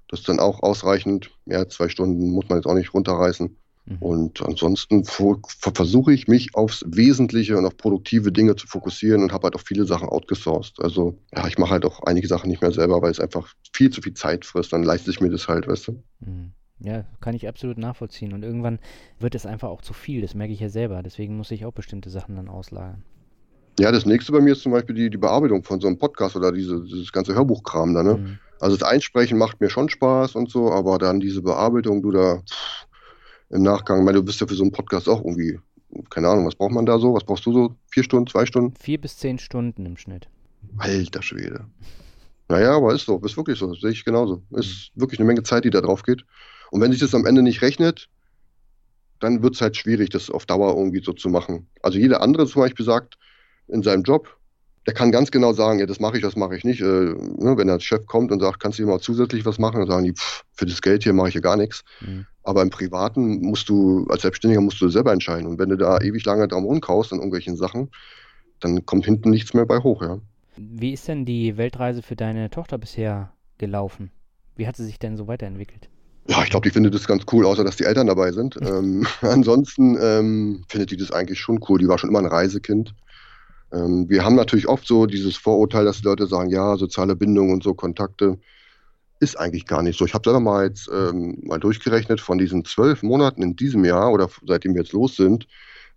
Das ist dann auch ausreichend. Mehr als zwei Stunden muss man jetzt auch nicht runterreißen. Mhm. Und ansonsten versuche ich mich aufs Wesentliche und auf produktive Dinge zu fokussieren und habe halt auch viele Sachen outgesourced. Also ja, ich mache halt auch einige Sachen nicht mehr selber, weil es einfach viel zu viel Zeit frisst. Dann leiste ich mir das halt, weißt du. Mhm. Ja, kann ich absolut nachvollziehen. Und irgendwann wird es einfach auch zu viel. Das merke ich ja selber. Deswegen muss ich auch bestimmte Sachen dann auslagern. Ja, das nächste bei mir ist zum Beispiel die, die Bearbeitung von so einem Podcast oder diese, dieses ganze Hörbuchkram da. Ne? Mhm. Also das Einsprechen macht mir schon Spaß und so, aber dann diese Bearbeitung, du da pff, im Nachgang, ich meine, du bist ja für so einen Podcast auch irgendwie, keine Ahnung, was braucht man da so? Was brauchst du so? Vier Stunden, zwei Stunden? Vier bis zehn Stunden im Schnitt. Alter Schwede. Naja, aber ist so, ist wirklich so, sehe ich genauso. Ist mhm. wirklich eine Menge Zeit, die da drauf geht. Und wenn sich das am Ende nicht rechnet, dann wird es halt schwierig, das auf Dauer irgendwie so zu machen. Also jeder andere zum Beispiel sagt in seinem Job, der kann ganz genau sagen, ja, das mache ich, das mache ich nicht. Äh, ne, wenn der Chef kommt und sagt, kannst du hier mal zusätzlich was machen, dann sagen die, pff, für das Geld hier mache ich ja gar nichts. Mhm. Aber im Privaten musst du, als Selbstständiger musst du selber entscheiden. Und wenn du da ewig lange dran rumkaust an irgendwelchen Sachen, dann kommt hinten nichts mehr bei hoch, ja. Wie ist denn die Weltreise für deine Tochter bisher gelaufen? Wie hat sie sich denn so weiterentwickelt? Ja, ich glaube, die findet das ganz cool, außer dass die Eltern dabei sind. ähm, ansonsten ähm, findet die das eigentlich schon cool. Die war schon immer ein Reisekind. Ähm, wir haben natürlich oft so dieses Vorurteil, dass die Leute sagen, ja, soziale Bindung und so Kontakte ist eigentlich gar nicht so. Ich habe selber mal jetzt ähm, mal durchgerechnet, von diesen zwölf Monaten in diesem Jahr oder seitdem wir jetzt los sind,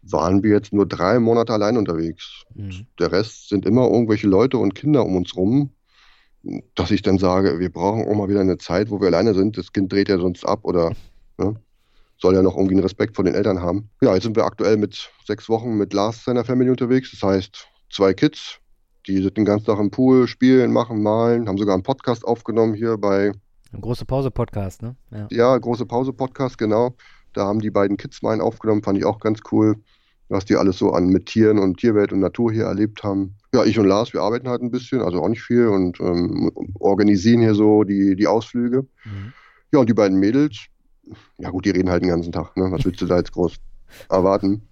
waren wir jetzt nur drei Monate allein unterwegs. Mhm. Der Rest sind immer irgendwelche Leute und Kinder um uns rum, dass ich dann sage, wir brauchen auch mal wieder eine Zeit, wo wir alleine sind. Das Kind dreht ja sonst ab oder ne, soll ja noch irgendwie einen Respekt vor den Eltern haben. Ja, jetzt sind wir aktuell mit sechs Wochen mit Lars seiner Family unterwegs. Das heißt, zwei Kids, die sind den ganzen Tag im Pool, spielen, machen, malen, haben sogar einen Podcast aufgenommen hier bei. Ein große Pause-Podcast, ne? Ja. ja, große Pause-Podcast, genau. Da haben die beiden Kids mal einen aufgenommen, fand ich auch ganz cool, was die alles so an mit Tieren und Tierwelt und Natur hier erlebt haben. Ja, ich und Lars, wir arbeiten halt ein bisschen, also auch nicht viel und ähm, organisieren hier so die, die Ausflüge. Mhm. Ja, und die beiden Mädels, ja gut, die reden halt den ganzen Tag, ne? Was willst du da jetzt groß erwarten?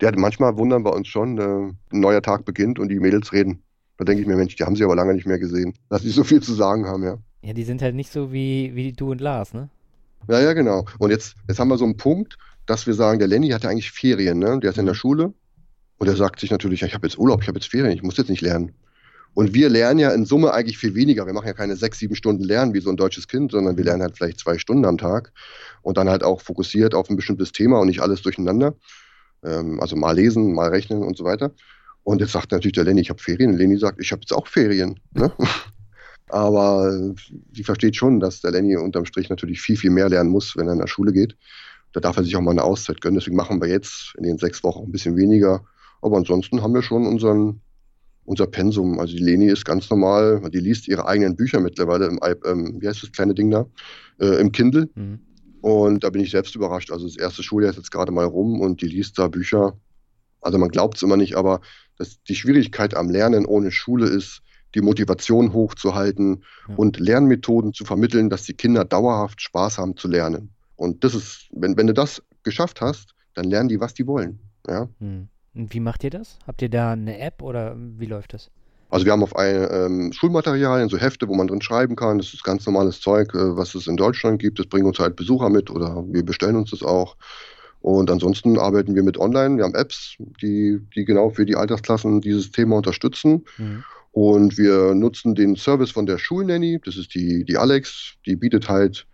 Der hat manchmal wundern bei uns schon, äh, ein neuer Tag beginnt und die Mädels reden. Da denke ich mir, Mensch, die haben sie aber lange nicht mehr gesehen, dass sie so viel zu sagen haben, ja. Ja, die sind halt nicht so wie, wie du und Lars, ne? Ja, ja, genau. Und jetzt, jetzt haben wir so einen Punkt, dass wir sagen, der Lenny hat ja eigentlich Ferien, ne? Der ist in der. Schule und er sagt sich natürlich, ja, ich habe jetzt Urlaub, ich habe jetzt Ferien, ich muss jetzt nicht lernen. Und wir lernen ja in Summe eigentlich viel weniger. Wir machen ja keine sechs, sieben Stunden Lernen wie so ein deutsches Kind, sondern wir lernen halt vielleicht zwei Stunden am Tag und dann halt auch fokussiert auf ein bestimmtes Thema und nicht alles durcheinander. Ähm, also mal lesen, mal rechnen und so weiter. Und jetzt sagt natürlich der Lenny, ich habe Ferien. Lenny sagt, ich habe jetzt auch Ferien. Ne? Aber sie versteht schon, dass der Lenny unterm Strich natürlich viel, viel mehr lernen muss, wenn er in der Schule geht. Da darf er sich auch mal eine Auszeit gönnen. Deswegen machen wir jetzt in den sechs Wochen ein bisschen weniger. Aber ansonsten haben wir schon unseren, unser Pensum. Also die Leni ist ganz normal, die liest ihre eigenen Bücher mittlerweile im, ähm, wie heißt das kleine Ding da, äh, im Kindle. Mhm. Und da bin ich selbst überrascht. Also das erste Schuljahr ist jetzt gerade mal rum und die liest da Bücher. Also man glaubt es immer nicht, aber dass die Schwierigkeit am Lernen ohne Schule ist, die Motivation hochzuhalten ja. und Lernmethoden zu vermitteln, dass die Kinder dauerhaft Spaß haben zu lernen. Und das ist, wenn, wenn du das geschafft hast, dann lernen die, was die wollen. Ja? Hm. Und wie macht ihr das? Habt ihr da eine App oder wie läuft das? Also wir haben auf ein, ähm, Schulmaterialien, so Hefte, wo man drin schreiben kann. Das ist ganz normales Zeug, äh, was es in Deutschland gibt. Das bringen uns halt Besucher mit oder wir bestellen uns das auch. Und ansonsten arbeiten wir mit Online. Wir haben Apps, die, die genau für die Altersklassen dieses Thema unterstützen. Mhm. Und wir nutzen den Service von der Schulnanny, das ist die, die Alex, die bietet halt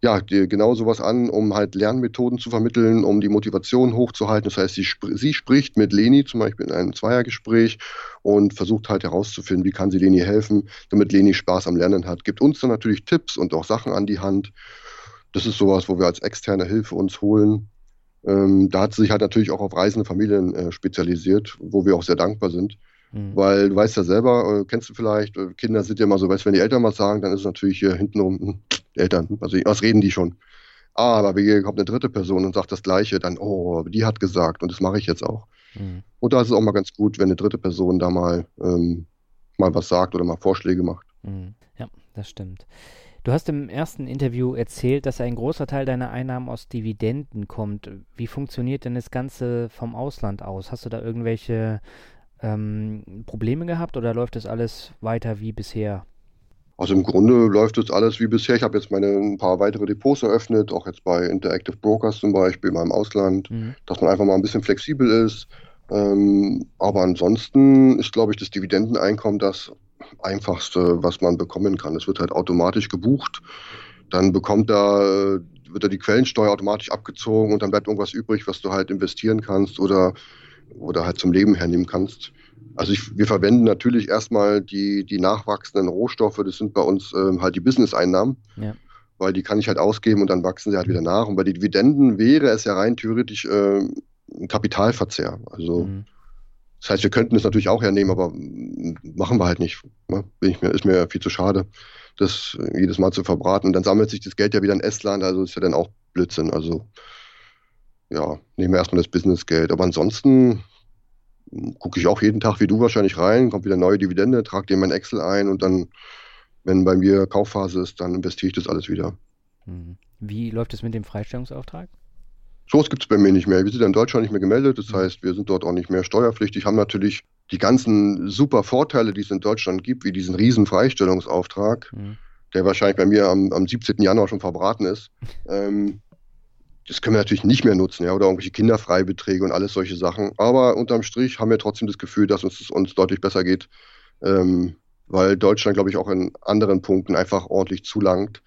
ja, genau sowas an, um halt Lernmethoden zu vermitteln, um die Motivation hochzuhalten. Das heißt, sie, sp sie spricht mit Leni zum Beispiel in einem Zweiergespräch und versucht halt herauszufinden, wie kann sie Leni helfen, damit Leni Spaß am Lernen hat. Gibt uns dann natürlich Tipps und auch Sachen an die Hand. Das ist sowas, wo wir als externe Hilfe uns holen. Ähm, da hat sie sich halt natürlich auch auf reisende Familien äh, spezialisiert, wo wir auch sehr dankbar sind. Mhm. Weil du weißt ja selber, äh, kennst du vielleicht, äh, Kinder sind ja immer so, weißt wenn die Eltern was sagen, dann ist es natürlich hier hintenrum, hm, Eltern, also was reden die schon? Ah, aber hier kommt eine dritte Person und sagt das Gleiche, dann, oh, die hat gesagt und das mache ich jetzt auch. Mhm. Und da ist es auch mal ganz gut, wenn eine dritte Person da mal, ähm, mal was sagt oder mal Vorschläge macht. Mhm. Ja, das stimmt. Du hast im ersten Interview erzählt, dass ein großer Teil deiner Einnahmen aus Dividenden kommt. Wie funktioniert denn das Ganze vom Ausland aus? Hast du da irgendwelche ähm, Probleme gehabt oder läuft das alles weiter wie bisher? Also im Grunde läuft das alles wie bisher. Ich habe jetzt meine ein paar weitere Depots eröffnet, auch jetzt bei Interactive Brokers zum Beispiel, mal im Ausland, mhm. dass man einfach mal ein bisschen flexibel ist. Ähm, aber ansonsten ist, glaube ich, das Dividendeneinkommen das einfachste, was man bekommen kann. Es wird halt automatisch gebucht. Dann bekommt da, wird da die Quellensteuer automatisch abgezogen und dann bleibt irgendwas übrig, was du halt investieren kannst oder, oder halt zum Leben hernehmen kannst. Also ich, wir verwenden natürlich erstmal die, die nachwachsenden Rohstoffe, das sind bei uns ähm, halt die Business-Einnahmen, ja. weil die kann ich halt ausgeben und dann wachsen sie halt wieder nach. Und bei den Dividenden wäre es ja rein theoretisch äh, ein Kapitalverzehr. Also mhm. das heißt, wir könnten es natürlich auch hernehmen, aber machen wir halt nicht. Ne? Bin ich mir, ist mir viel zu schade, das jedes Mal zu verbraten. Und dann sammelt sich das Geld ja wieder in Estland, also ist ja dann auch Blödsinn. Also ja, nehmen wir erstmal das Businessgeld. Aber ansonsten gucke ich auch jeden Tag wie du wahrscheinlich rein, kommt wieder neue Dividende, trage die in mein Excel ein und dann, wenn bei mir Kaufphase ist, dann investiere ich das alles wieder. Mhm. Wie läuft es mit dem Freistellungsauftrag? So was gibt es bei mir nicht mehr. Wir sind in Deutschland nicht mehr gemeldet, das mhm. heißt, wir sind dort auch nicht mehr steuerpflichtig, haben natürlich die ganzen super Vorteile, die es in Deutschland gibt, wie diesen riesen Freistellungsauftrag, mhm. der wahrscheinlich bei mir am, am 17. Januar schon verbraten ist. ähm, das können wir natürlich nicht mehr nutzen, ja, oder irgendwelche Kinderfreibeträge und alles solche Sachen. Aber unterm Strich haben wir trotzdem das Gefühl, dass uns es uns deutlich besser geht, ähm, weil Deutschland, glaube ich, auch in anderen Punkten einfach ordentlich zulangt.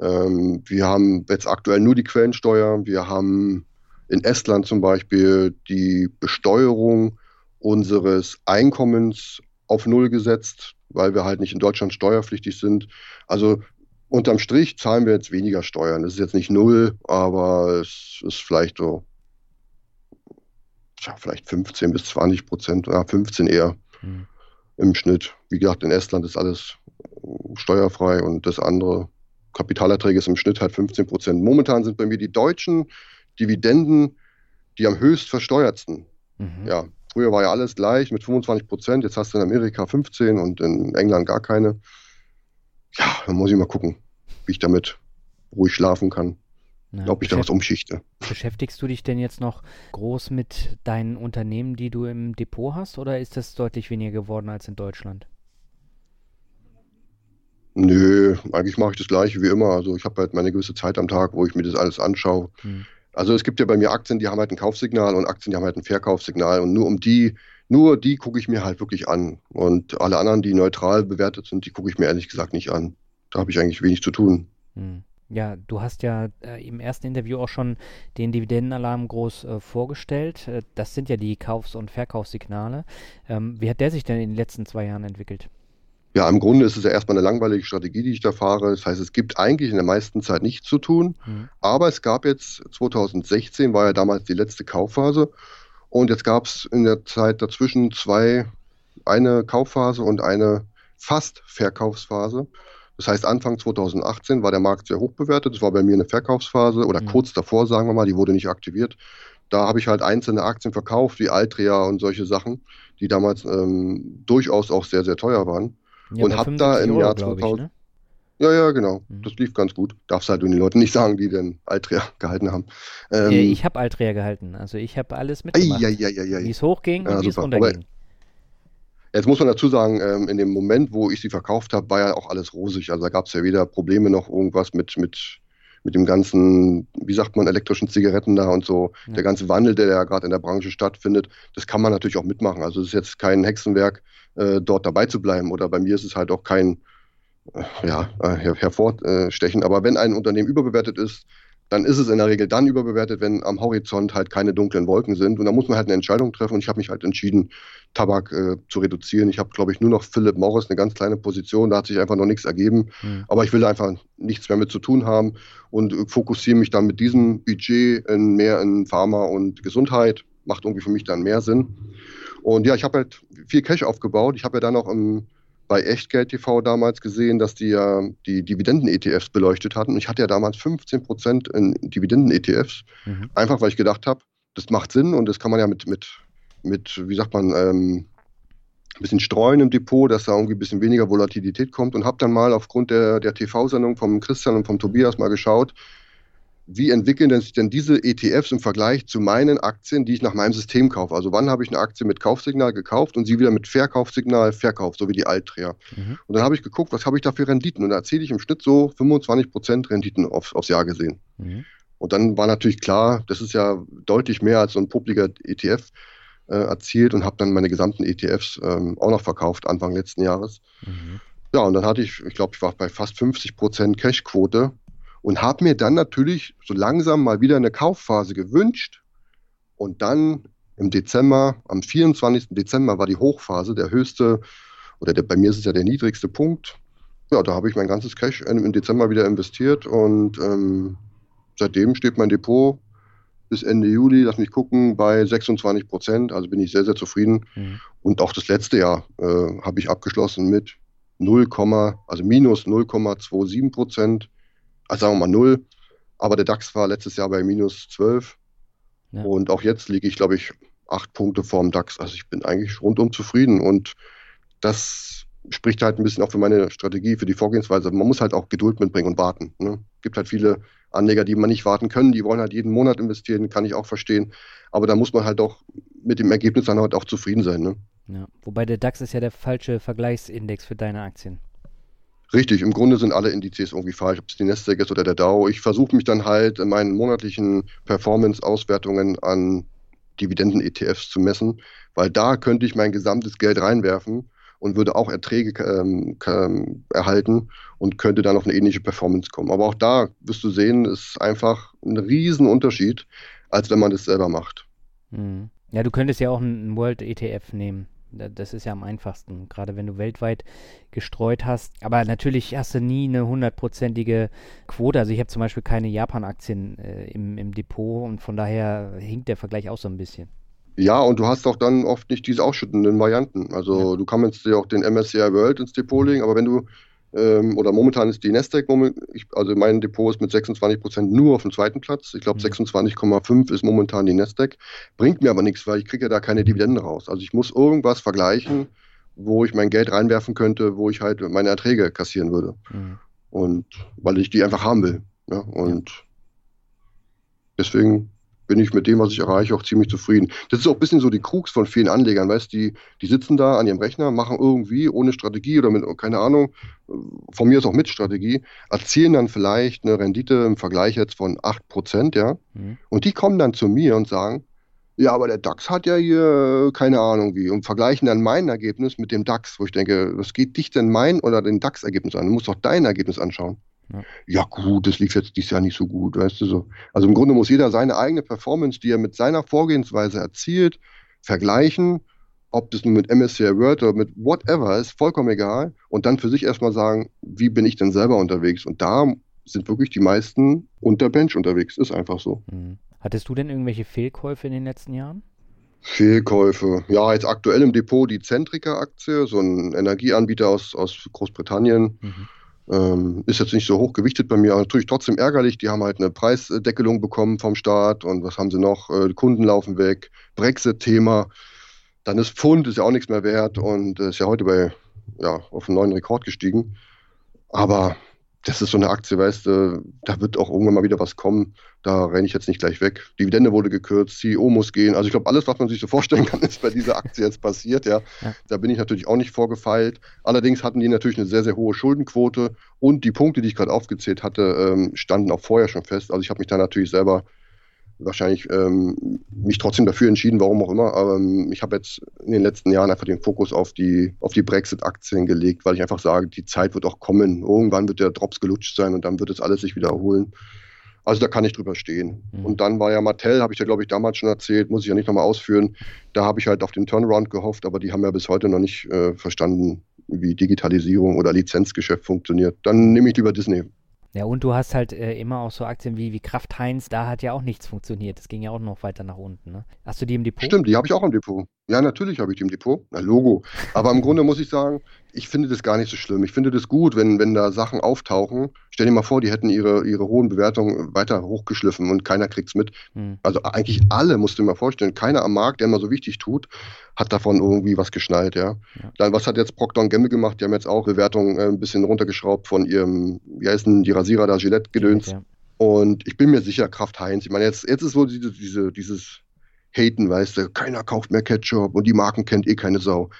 Ähm, wir haben jetzt aktuell nur die Quellensteuer. Wir haben in Estland zum Beispiel die Besteuerung unseres Einkommens auf Null gesetzt, weil wir halt nicht in Deutschland steuerpflichtig sind. Also unterm Strich zahlen wir jetzt weniger Steuern. Das ist jetzt nicht null, aber es ist vielleicht so, ja, vielleicht 15 bis 20 Prozent, ja, 15 eher hm. im Schnitt. Wie gesagt, in Estland ist alles steuerfrei und das andere Kapitalerträge ist im Schnitt halt 15 Prozent. Momentan sind bei mir die deutschen Dividenden die am höchst versteuertsten. Mhm. Ja, früher war ja alles gleich mit 25 Prozent, jetzt hast du in Amerika 15 und in England gar keine ja, dann muss ich mal gucken, wie ich damit ruhig schlafen kann. Ja, ob ich da was umschichte. Beschäftigst du dich denn jetzt noch groß mit deinen Unternehmen, die du im Depot hast, oder ist das deutlich weniger geworden als in Deutschland? Nö, eigentlich mache ich das gleiche wie immer. Also ich habe halt meine gewisse Zeit am Tag, wo ich mir das alles anschaue. Hm. Also es gibt ja bei mir Aktien, die haben halt ein Kaufsignal und Aktien, die haben halt ein Verkaufssignal. Und nur um die nur die gucke ich mir halt wirklich an. Und alle anderen, die neutral bewertet sind, die gucke ich mir ehrlich gesagt nicht an. Da habe ich eigentlich wenig zu tun. Hm. Ja, du hast ja äh, im ersten Interview auch schon den Dividendenalarm groß äh, vorgestellt. Äh, das sind ja die Kaufs- und Verkaufssignale. Ähm, wie hat der sich denn in den letzten zwei Jahren entwickelt? Ja, im Grunde ist es ja erstmal eine langweilige Strategie, die ich da fahre. Das heißt, es gibt eigentlich in der meisten Zeit nichts zu tun. Mhm. Aber es gab jetzt 2016, war ja damals die letzte Kaufphase. Und jetzt gab es in der Zeit dazwischen zwei, eine Kaufphase und eine fast Verkaufsphase. Das heißt, Anfang 2018 war der Markt sehr hoch bewertet. Das war bei mir eine Verkaufsphase oder mhm. kurz davor, sagen wir mal, die wurde nicht aktiviert. Da habe ich halt einzelne Aktien verkauft, wie Altria und solche Sachen, die damals ähm, durchaus auch sehr, sehr teuer waren. Ja, und habe da im Jahr 2000. Ich, ne? Ja, ja, genau. Mhm. Das lief ganz gut. Darfst halt den Leuten nicht sagen, die den Altria gehalten haben. Ähm, ich habe Altria gehalten. Also ich habe alles mitgemacht. Wie es hochging ja, und wie es runterging. Jetzt muss man dazu sagen, ähm, in dem Moment, wo ich sie verkauft habe, war ja auch alles rosig. Also da gab es ja weder Probleme noch irgendwas mit, mit mit dem ganzen, wie sagt man, elektrischen Zigaretten da und so, ja. der ganze Wandel, der ja gerade in der Branche stattfindet, das kann man natürlich auch mitmachen. Also es ist jetzt kein Hexenwerk, äh, dort dabei zu bleiben. Oder bei mir ist es halt auch kein ja, äh, her hervorstechen. Aber wenn ein Unternehmen überbewertet ist, dann ist es in der Regel dann überbewertet, wenn am Horizont halt keine dunklen Wolken sind. Und da muss man halt eine Entscheidung treffen. Und ich habe mich halt entschieden, Tabak äh, zu reduzieren. Ich habe, glaube ich, nur noch Philip Morris, eine ganz kleine Position. Da hat sich einfach noch nichts ergeben. Mhm. Aber ich will da einfach nichts mehr mit zu tun haben und fokussiere mich dann mit diesem Budget in mehr in Pharma und Gesundheit. Macht irgendwie für mich dann mehr Sinn. Und ja, ich habe halt viel Cash aufgebaut. Ich habe ja dann auch im bei Echtgeld TV damals gesehen, dass die ja die Dividenden-ETFs beleuchtet hatten. Und ich hatte ja damals 15 Prozent in Dividenden-ETFs, mhm. einfach weil ich gedacht habe, das macht Sinn und das kann man ja mit, mit, mit wie sagt man, ähm, ein bisschen streuen im Depot, dass da irgendwie ein bisschen weniger Volatilität kommt und habe dann mal aufgrund der, der TV-Sendung vom Christian und vom Tobias mal geschaut, wie entwickeln sich denn diese ETFs im Vergleich zu meinen Aktien, die ich nach meinem System kaufe? Also wann habe ich eine Aktie mit Kaufsignal gekauft und sie wieder mit Verkaufssignal verkauft, so wie die Altträger. Mhm. Und dann habe ich geguckt, was habe ich da für Renditen? Und da erziele ich im Schnitt so 25% Renditen aufs, aufs Jahr gesehen. Mhm. Und dann war natürlich klar, das ist ja deutlich mehr als so ein publiker ETF äh, erzielt und habe dann meine gesamten ETFs ähm, auch noch verkauft Anfang letzten Jahres. Mhm. Ja, und dann hatte ich, ich glaube, ich war bei fast 50% Cashquote und habe mir dann natürlich so langsam mal wieder eine Kaufphase gewünscht. Und dann im Dezember, am 24. Dezember war die Hochphase, der höchste, oder der, bei mir ist es ja der niedrigste Punkt. Ja, da habe ich mein ganzes Cash im Dezember wieder investiert und ähm, seitdem steht mein Depot bis Ende Juli, lass mich gucken, bei 26 Prozent. Also bin ich sehr, sehr zufrieden. Mhm. Und auch das letzte Jahr äh, habe ich abgeschlossen mit 0, also minus 0,27 Prozent also sagen wir mal null. Aber der DAX war letztes Jahr bei minus 12. Ja. Und auch jetzt liege ich, glaube ich, acht Punkte vorm DAX. Also ich bin eigentlich rundum zufrieden. Und das spricht halt ein bisschen auch für meine Strategie, für die Vorgehensweise. Man muss halt auch Geduld mitbringen und warten. Ne? Es gibt halt viele Anleger, die man nicht warten können. Die wollen halt jeden Monat investieren, kann ich auch verstehen. Aber da muss man halt auch mit dem Ergebnis dann halt auch zufrieden sein. Ne? Ja. Wobei der DAX ist ja der falsche Vergleichsindex für deine Aktien. Richtig, im Grunde sind alle Indizes irgendwie falsch, ob es die Nasdaq ist oder der Dow. Ich versuche mich dann halt in meinen monatlichen Performance-Auswertungen an Dividenden-ETFs zu messen, weil da könnte ich mein gesamtes Geld reinwerfen und würde auch Erträge ähm, ähm, erhalten und könnte dann auf eine ähnliche Performance kommen. Aber auch da wirst du sehen, ist einfach ein Riesenunterschied, als wenn man das selber macht. Hm. Ja, du könntest ja auch einen World ETF nehmen. Das ist ja am einfachsten, gerade wenn du weltweit gestreut hast. Aber natürlich hast du nie eine hundertprozentige Quote. Also ich habe zum Beispiel keine Japan-Aktien äh, im, im Depot und von daher hinkt der Vergleich auch so ein bisschen. Ja, und du hast auch dann oft nicht diese ausschüttenden Varianten. Also ja. du kannst dir auch den MSCI World ins Depot legen, aber wenn du ähm, oder momentan ist die Nasdaq, also mein Depot ist mit 26 Prozent nur auf dem zweiten Platz. Ich glaube, mhm. 26,5 ist momentan die Nasdaq. Bringt mir aber nichts, weil ich kriege ja da keine Dividende raus. Also ich muss irgendwas vergleichen, wo ich mein Geld reinwerfen könnte, wo ich halt meine Erträge kassieren würde. Mhm. Und weil ich die einfach haben will. Ja? Und deswegen bin ich mit dem, was ich erreiche, auch ziemlich zufrieden. Das ist auch ein bisschen so die Krux von vielen Anlegern, weißt die, die sitzen da an ihrem Rechner, machen irgendwie ohne Strategie oder mit, keine Ahnung, von mir ist auch mit Strategie, erzielen dann vielleicht eine Rendite im Vergleich jetzt von 8%, ja. Mhm. Und die kommen dann zu mir und sagen, ja, aber der DAX hat ja hier keine Ahnung wie und vergleichen dann mein Ergebnis mit dem DAX, wo ich denke, was geht dich denn mein oder den DAX-Ergebnis an? Du musst doch dein Ergebnis anschauen. Ja. ja. gut, das lief jetzt dieses Jahr nicht so gut, weißt du so. Also im Grunde muss jeder seine eigene Performance, die er mit seiner Vorgehensweise erzielt, vergleichen, ob das nun mit MSCI Word oder mit whatever ist, vollkommen egal. Und dann für sich erstmal sagen, wie bin ich denn selber unterwegs? Und da sind wirklich die meisten unter Bench unterwegs, ist einfach so. Mhm. Hattest du denn irgendwelche Fehlkäufe in den letzten Jahren? Fehlkäufe. Ja, jetzt aktuell im Depot die Centrica-Aktie, so ein Energieanbieter aus, aus Großbritannien. Mhm ähm, ist jetzt nicht so hoch gewichtet bei mir, aber natürlich trotzdem ärgerlich. Die haben halt eine Preisdeckelung bekommen vom Staat und was haben sie noch? Äh, Kunden laufen weg, Brexit-Thema. Dann ist Pfund, ist ja auch nichts mehr wert und äh, ist ja heute bei, ja, auf einen neuen Rekord gestiegen. Aber das ist so eine Aktie, weißt du, da wird auch irgendwann mal wieder was kommen. Da renne ich jetzt nicht gleich weg. Dividende wurde gekürzt, CEO muss gehen. Also ich glaube, alles, was man sich so vorstellen kann, ist bei dieser Aktie jetzt passiert. Ja. ja. Da bin ich natürlich auch nicht vorgefeilt. Allerdings hatten die natürlich eine sehr, sehr hohe Schuldenquote und die Punkte, die ich gerade aufgezählt hatte, ähm, standen auch vorher schon fest. Also ich habe mich da natürlich selber wahrscheinlich ähm, mich trotzdem dafür entschieden, warum auch immer. Aber ähm, ich habe jetzt in den letzten Jahren einfach den Fokus auf die, auf die Brexit-Aktien gelegt, weil ich einfach sage, die Zeit wird auch kommen. Irgendwann wird der Drops gelutscht sein und dann wird es alles sich wiederholen. Also da kann ich drüber stehen. Mhm. Und dann war ja Mattel, habe ich ja glaube ich damals schon erzählt, muss ich ja nicht nochmal ausführen. Da habe ich halt auf den Turnaround gehofft, aber die haben ja bis heute noch nicht äh, verstanden, wie Digitalisierung oder Lizenzgeschäft funktioniert. Dann nehme ich lieber Disney. Ja, und du hast halt äh, immer auch so Aktien wie, wie Kraft Heinz, da hat ja auch nichts funktioniert. Das ging ja auch noch weiter nach unten. Ne? Hast du die im Depot? Stimmt, die habe ich auch im Depot. Ja, natürlich habe ich die im Depot. Na, Logo. Aber im Grunde muss ich sagen, ich finde das gar nicht so schlimm. Ich finde das gut, wenn, wenn da Sachen auftauchen. Stell dir mal vor, die hätten ihre, ihre hohen Bewertungen weiter hochgeschliffen und keiner kriegt es mit. Hm. Also eigentlich alle, musst du dir mal vorstellen. Keiner am Markt, der immer so wichtig tut, hat davon irgendwie was geschnallt, ja. ja. Dann, was hat jetzt Procter Gamble gemacht? Die haben jetzt auch Bewertungen äh, ein bisschen runtergeschraubt von ihrem, wie heißen die Rasierer da, Gillette-Gedöns. Ja. Und ich bin mir sicher, Kraft Heinz. Ich meine, jetzt, jetzt ist so diese, diese, dieses Haten, weißt du, keiner kauft mehr Ketchup und die Marken kennt eh keine Sau.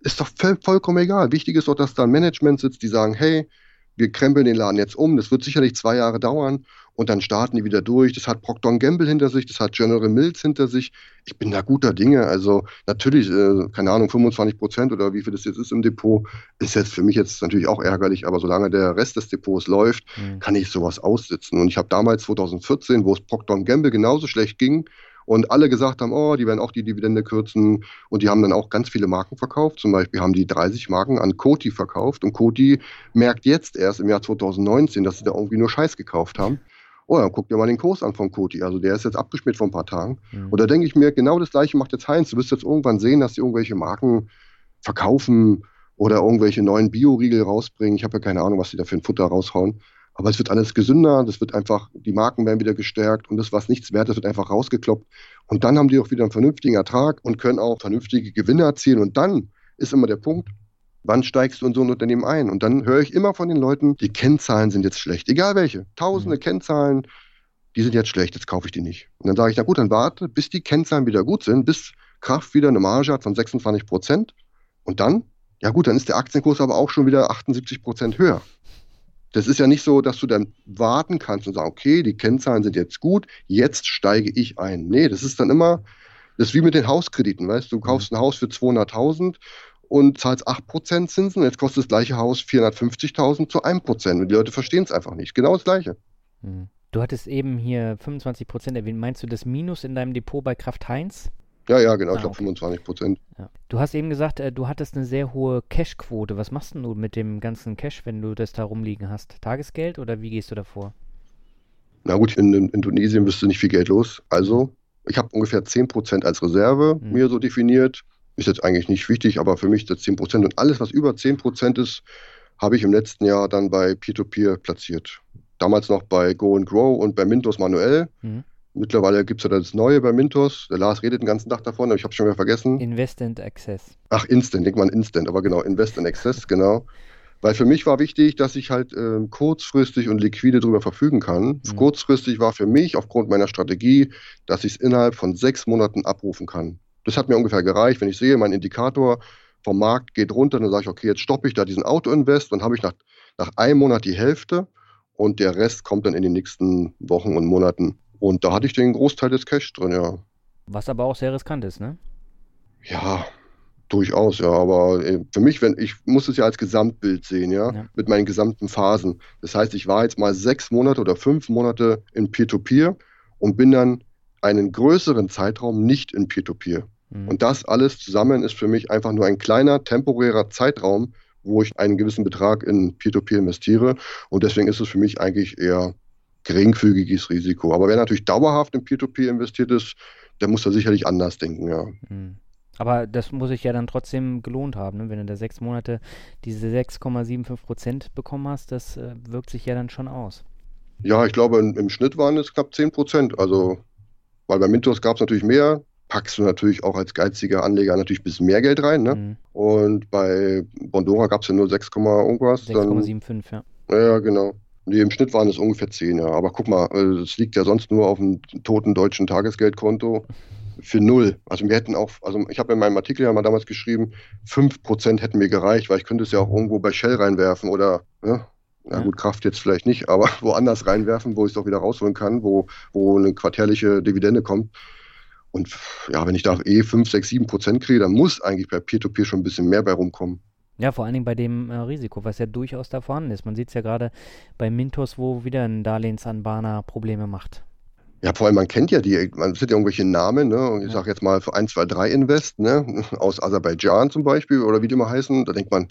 Ist doch voll, vollkommen egal. Wichtig ist doch, dass da ein Management sitzt, die sagen, hey, wir krempeln den Laden jetzt um, das wird sicherlich zwei Jahre dauern und dann starten die wieder durch. Das hat Procter Gamble hinter sich, das hat General Mills hinter sich. Ich bin da guter Dinge. Also natürlich, äh, keine Ahnung, 25 Prozent oder wie viel das jetzt ist im Depot, ist jetzt für mich jetzt natürlich auch ärgerlich, aber solange der Rest des Depots läuft, mhm. kann ich sowas aussitzen. Und ich habe damals 2014, wo es Procter Gamble genauso schlecht ging, und alle gesagt haben, oh, die werden auch die Dividende kürzen und die haben dann auch ganz viele Marken verkauft. Zum Beispiel haben die 30 Marken an Coty verkauft und Coty merkt jetzt erst im Jahr 2019, dass sie da irgendwie nur Scheiß gekauft haben. Oh, dann guck dir mal den Kurs an von Coty. Also der ist jetzt abgeschmiert vor ein paar Tagen. Mhm. Und da denke ich mir, genau das gleiche macht jetzt Heinz. Du wirst jetzt irgendwann sehen, dass sie irgendwelche Marken verkaufen oder irgendwelche neuen Bioriegel rausbringen. Ich habe ja keine Ahnung, was sie da für ein Futter raushauen. Aber es wird alles gesünder, das wird einfach, die Marken werden wieder gestärkt und das, was nichts wert ist, wird einfach rausgekloppt. Und dann haben die auch wieder einen vernünftigen Ertrag und können auch vernünftige Gewinne erzielen. Und dann ist immer der Punkt, wann steigst du in so ein Unternehmen ein? Und dann höre ich immer von den Leuten, die Kennzahlen sind jetzt schlecht. Egal welche. Tausende mhm. Kennzahlen, die sind jetzt schlecht, jetzt kaufe ich die nicht. Und dann sage ich, na gut, dann warte, bis die Kennzahlen wieder gut sind, bis Kraft wieder eine Marge hat von 26 Prozent. Und dann, ja gut, dann ist der Aktienkurs aber auch schon wieder 78 Prozent höher. Das ist ja nicht so, dass du dann warten kannst und sagst, okay, die Kennzahlen sind jetzt gut, jetzt steige ich ein. Nee, das ist dann immer, das ist wie mit den Hauskrediten, weißt du, du kaufst ein Haus für 200.000 und zahlst 8% Zinsen, jetzt kostet das gleiche Haus 450.000 zu 1%. Und die Leute verstehen es einfach nicht. Genau das Gleiche. Hm. Du hattest eben hier 25% erwähnt. Meinst du das Minus in deinem Depot bei Kraft Heinz? Ja, ja, genau, ah, ich glaube okay. 25 Prozent. Ja. Du hast eben gesagt, äh, du hattest eine sehr hohe Cash-Quote. Was machst du mit dem ganzen Cash, wenn du das da rumliegen hast? Tagesgeld oder wie gehst du davor? Na gut, in, in Indonesien wirst du nicht viel Geld los. Also, ich habe ungefähr 10 Prozent als Reserve mhm. mir so definiert. Ist jetzt eigentlich nicht wichtig, aber für mich ist das 10 Prozent. Und alles, was über 10 Prozent ist, habe ich im letzten Jahr dann bei Peer-to-Peer -Peer platziert. Damals noch bei Go and Grow und bei Mintos manuell. Mhm. Mittlerweile gibt es ja das Neue bei Mintos. Der Lars redet den ganzen Tag davon, aber ich habe es schon wieder vergessen. Invest and Access. Ach, Instant, denkt man Instant, aber genau, Invest and Access, genau. Weil für mich war wichtig, dass ich halt äh, kurzfristig und liquide darüber verfügen kann. Mhm. Kurzfristig war für mich aufgrund meiner Strategie, dass ich es innerhalb von sechs Monaten abrufen kann. Das hat mir ungefähr gereicht. Wenn ich sehe, mein Indikator vom Markt geht runter, dann sage ich, okay, jetzt stoppe ich da diesen Auto-Invest, dann habe ich nach, nach einem Monat die Hälfte und der Rest kommt dann in den nächsten Wochen und Monaten. Und da hatte ich den Großteil des Cash drin, ja. Was aber auch sehr riskant ist, ne? Ja, durchaus, ja. Aber äh, für mich, wenn ich muss es ja als Gesamtbild sehen, ja, ja, mit meinen gesamten Phasen. Das heißt, ich war jetzt mal sechs Monate oder fünf Monate in Peer-to-Peer -Peer und bin dann einen größeren Zeitraum nicht in Peer-to-Peer. -Peer. Mhm. Und das alles zusammen ist für mich einfach nur ein kleiner temporärer Zeitraum, wo ich einen gewissen Betrag in Peer-to-Peer -Peer investiere. Und deswegen ist es für mich eigentlich eher geringfügiges Risiko. Aber wer natürlich dauerhaft in Peer-to-Peer -Peer investiert ist, der muss da sicherlich anders denken, ja. Hm. Aber das muss sich ja dann trotzdem gelohnt haben, ne? wenn du da sechs Monate diese 6,75 Prozent bekommen hast, das äh, wirkt sich ja dann schon aus. Ja, ich glaube, im, im Schnitt waren es knapp 10 Prozent. Also, weil bei Mintos gab es natürlich mehr, packst du natürlich auch als geiziger Anleger natürlich ein bisschen mehr Geld rein. Ne? Mhm. Und bei Bondora gab es ja nur 6, irgendwas. 6,75, ja. Ja, genau. Nee, im Schnitt waren es ungefähr 10, ja. Aber guck mal, äh, es liegt ja sonst nur auf dem toten deutschen Tagesgeldkonto für null. Also wir hätten auch, also ich habe in meinem Artikel ja mal damals geschrieben, 5% hätten mir gereicht, weil ich könnte es ja auch irgendwo bei Shell reinwerfen oder, ne? Na gut, Kraft jetzt vielleicht nicht, aber woanders reinwerfen, wo ich es auch wieder rausholen kann, wo, wo eine quartärliche Dividende kommt. Und ja, wenn ich da eh 5, 6, 7 Prozent kriege, dann muss eigentlich bei Peer-to-Peer -Peer schon ein bisschen mehr bei rumkommen. Ja, vor allen Dingen bei dem äh, Risiko, was ja durchaus da vorhanden ist. Man sieht es ja gerade bei Mintos, wo wieder ein Darlehensanbahner Probleme macht. Ja, vor allem, man kennt ja die, man sind ja irgendwelche Namen, ne? Und ich ja. sage jetzt mal für 1, 2, 3 Invest, ne? Aus Aserbaidschan zum Beispiel oder wie die immer heißen. Da denkt man,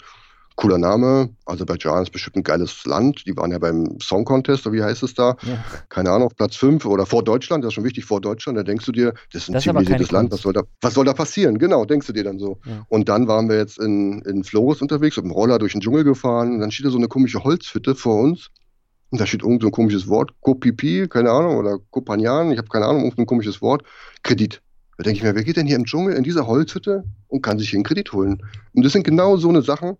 cooler Name. Aserbaidschan ist bestimmt ein geiles Land. Die waren ja beim Song Contest, oder wie heißt es da? Ja. Keine Ahnung, auf Platz 5 oder vor Deutschland, das ist schon wichtig, vor Deutschland. Da denkst du dir, das ist ein das zivilisiertes Land, was soll, da, was soll da passieren? Genau, denkst du dir dann so. Ja. Und dann waren wir jetzt in, in Flores unterwegs, mit dem Roller durch den Dschungel gefahren und dann steht da so eine komische Holzhütte vor uns. Und da steht irgend so ein komisches Wort, Kopipi, keine Ahnung, oder Kopanian, ich habe keine Ahnung, irgendein komisches Wort, Kredit. Da denke ich mir, wer geht denn hier im Dschungel in dieser Holzhütte und kann sich hier einen Kredit holen? Und das sind genau so eine Sachen,